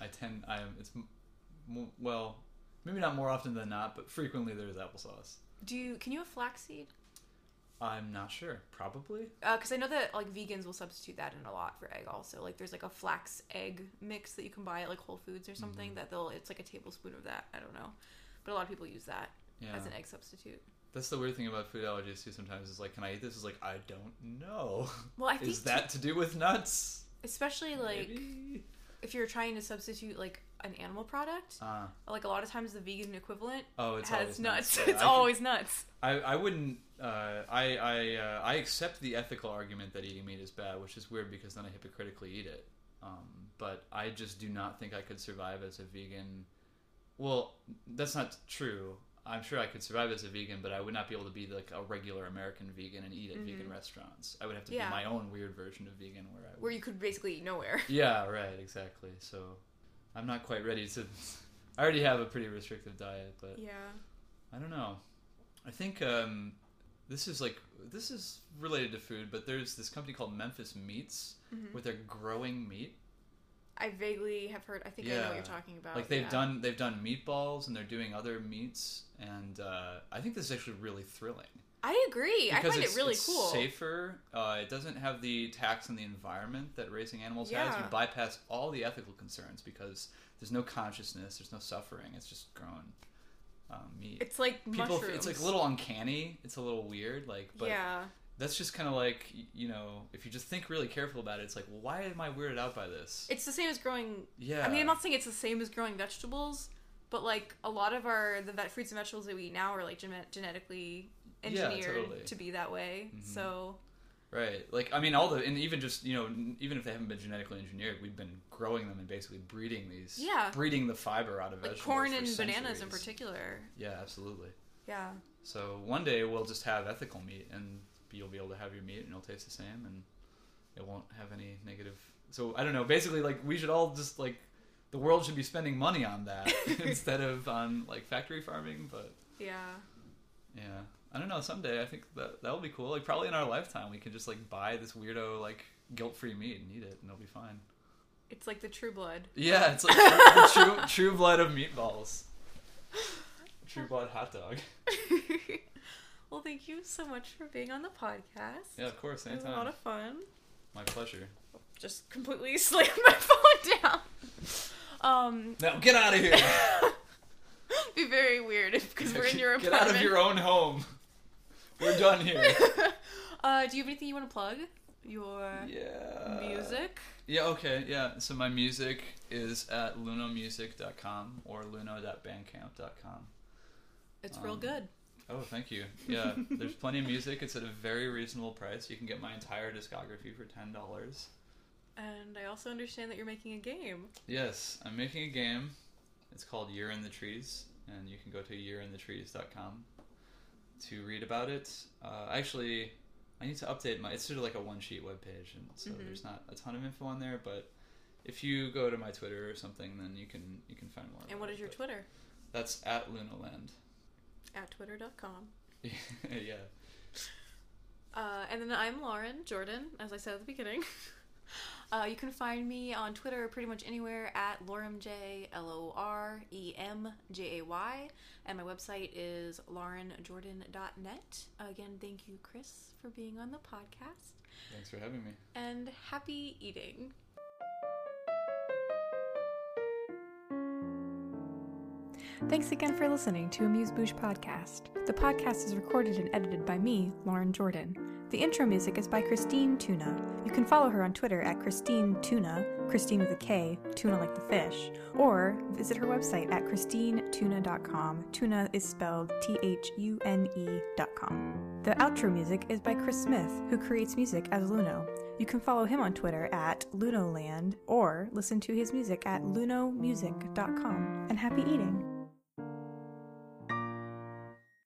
I tend. I am. It's m- well, maybe not more often than not, but frequently there's applesauce. Do you can you have flaxseed? I'm not sure. Probably. Because I know that like vegans will substitute that in a lot for egg. Also, like there's like a flax egg mix that you can buy at like Whole Foods or something. Mhm. That they'll it's like a tablespoon of that. I don't know, but a lot of people use that Yeah. as an egg substitute. That's the weird thing about food allergies too. Sometimes is like, can I eat this? Is like, I don't know. Well, I think is that to do with nuts? especially like Maybe? if you're trying to substitute like an animal product, Uh, like a lot of times the vegan equivalent oh, it's has nuts. Yeah, it's I always nuts. I, I wouldn't. Uh, I I uh, I accept the ethical argument that eating meat is bad, which is weird because then I hypocritically eat it. Um, but I just do not think I could survive as a vegan. Well, that's not true. I'm sure I could survive as a vegan, but I would not be able to be like a regular American vegan and eat at vegan Mhm. restaurants. I would have to Yeah. be my own weird version of vegan where I would Where you could basically eat nowhere. Yeah, right, exactly. So I'm not quite ready to. I already have a pretty restrictive diet, but Yeah. I don't know. I think um, this is like this is related to food, but there's this company called Memphis Meats Mhm. where they're growing meat. I vaguely have heard. I think I know what you're talking about. like they've yeah. done they've done meatballs and they're doing other meats, and uh, I think this is actually really thrilling. I agree. I Because find it really it's cool. Safer. Uh, it doesn't have the tax on the environment that raising animals has. You bypass all the ethical concerns because there's no consciousness, there's no suffering. It's just grown um, meat. It's like People, mushrooms. it's like a little uncanny. It's a little weird, like, but yeah. That's just kind of like you know, if you just think really careful about it, it's like, well, why am I weirded out by this? It's the same as growing. yeah, I mean, I'm not saying it's the same as growing vegetables, but like a lot of our the vet fruits and vegetables that we eat now are like gene- genetically Yeah, engineered totally. to be that way. Mhm. So Right. Like I mean all the and even just, you know, even if they haven't been genetically engineered, we've been growing them and basically breeding these Yeah. breeding the fiber out of like vegetables. corn and bananas in particular. Yeah, absolutely. Yeah. So one day we'll just have ethical meat and you'll be able to have your meat and it'll taste the same and it won't have any negative So I don't know, basically like we should all just like the world should be spending money on that instead of on like factory farming, but Yeah. yeah. I don't know. Someday, I think that that will be cool. Like probably in our lifetime, we can just like buy this weirdo like guilt-free meat and eat it, and it'll be fine. It's like the true blood. Yeah, it's like the true true blood of meatballs. True blood hot dog. Well, thank you so much for being on the podcast. Yeah, of course. it was a lot of fun. My pleasure. Just completely slammed my phone down. Um, Now get out of here. be very weird because we're in your apartment. Get out of your own home. We're done here. uh, do you have anything you want to plug? Your Yeah. music? Yeah, okay, yeah. So my music is at lunomusic.com or luno.bandcamp.com. It's real Um, good. Oh, thank you. Yeah, there's plenty of music. It's at a very reasonable price. You can get my entire discography for ten dollars. And I also understand that you're making a game. Yes, I'm making a game. It's called Year in the Trees, and you can go to yearinthetrees.com to read about it. Uh, actually, I need to update my. It's sort of like a one-sheet webpage, and so Mhm. there's not a ton of info on there. But if you go to my Twitter or something, then you can you can find more. And what it. is your Twitter? That's at Lunoland. At twitter.com. yeah. Uh, and then I'm Lauren Jordan, as I said at the beginning. Uh, you can find me on Twitter pretty much anywhere at LoremJ, L O R E M J A Y. And my website is laurenjordan.net. Again, thank you, Chris, for being on the podcast. Thanks for having me. And happy eating. Thanks again for listening to Amuse Bouche Podcast. The podcast is recorded and edited by me, Lauren Jordan. The intro music is by Kristine Thune. You can follow her on Twitter at Kristine Thune, Kristine with a K, tuna like the fish, or visit her website at kristinethune.com. Thune is spelled T H U N E.com. The outro music is by Chris Smith, who creates music as Luno. You can follow him on Twitter at Lunoland or listen to his music at lunomusic.com. And happy eating!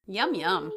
Yum yum.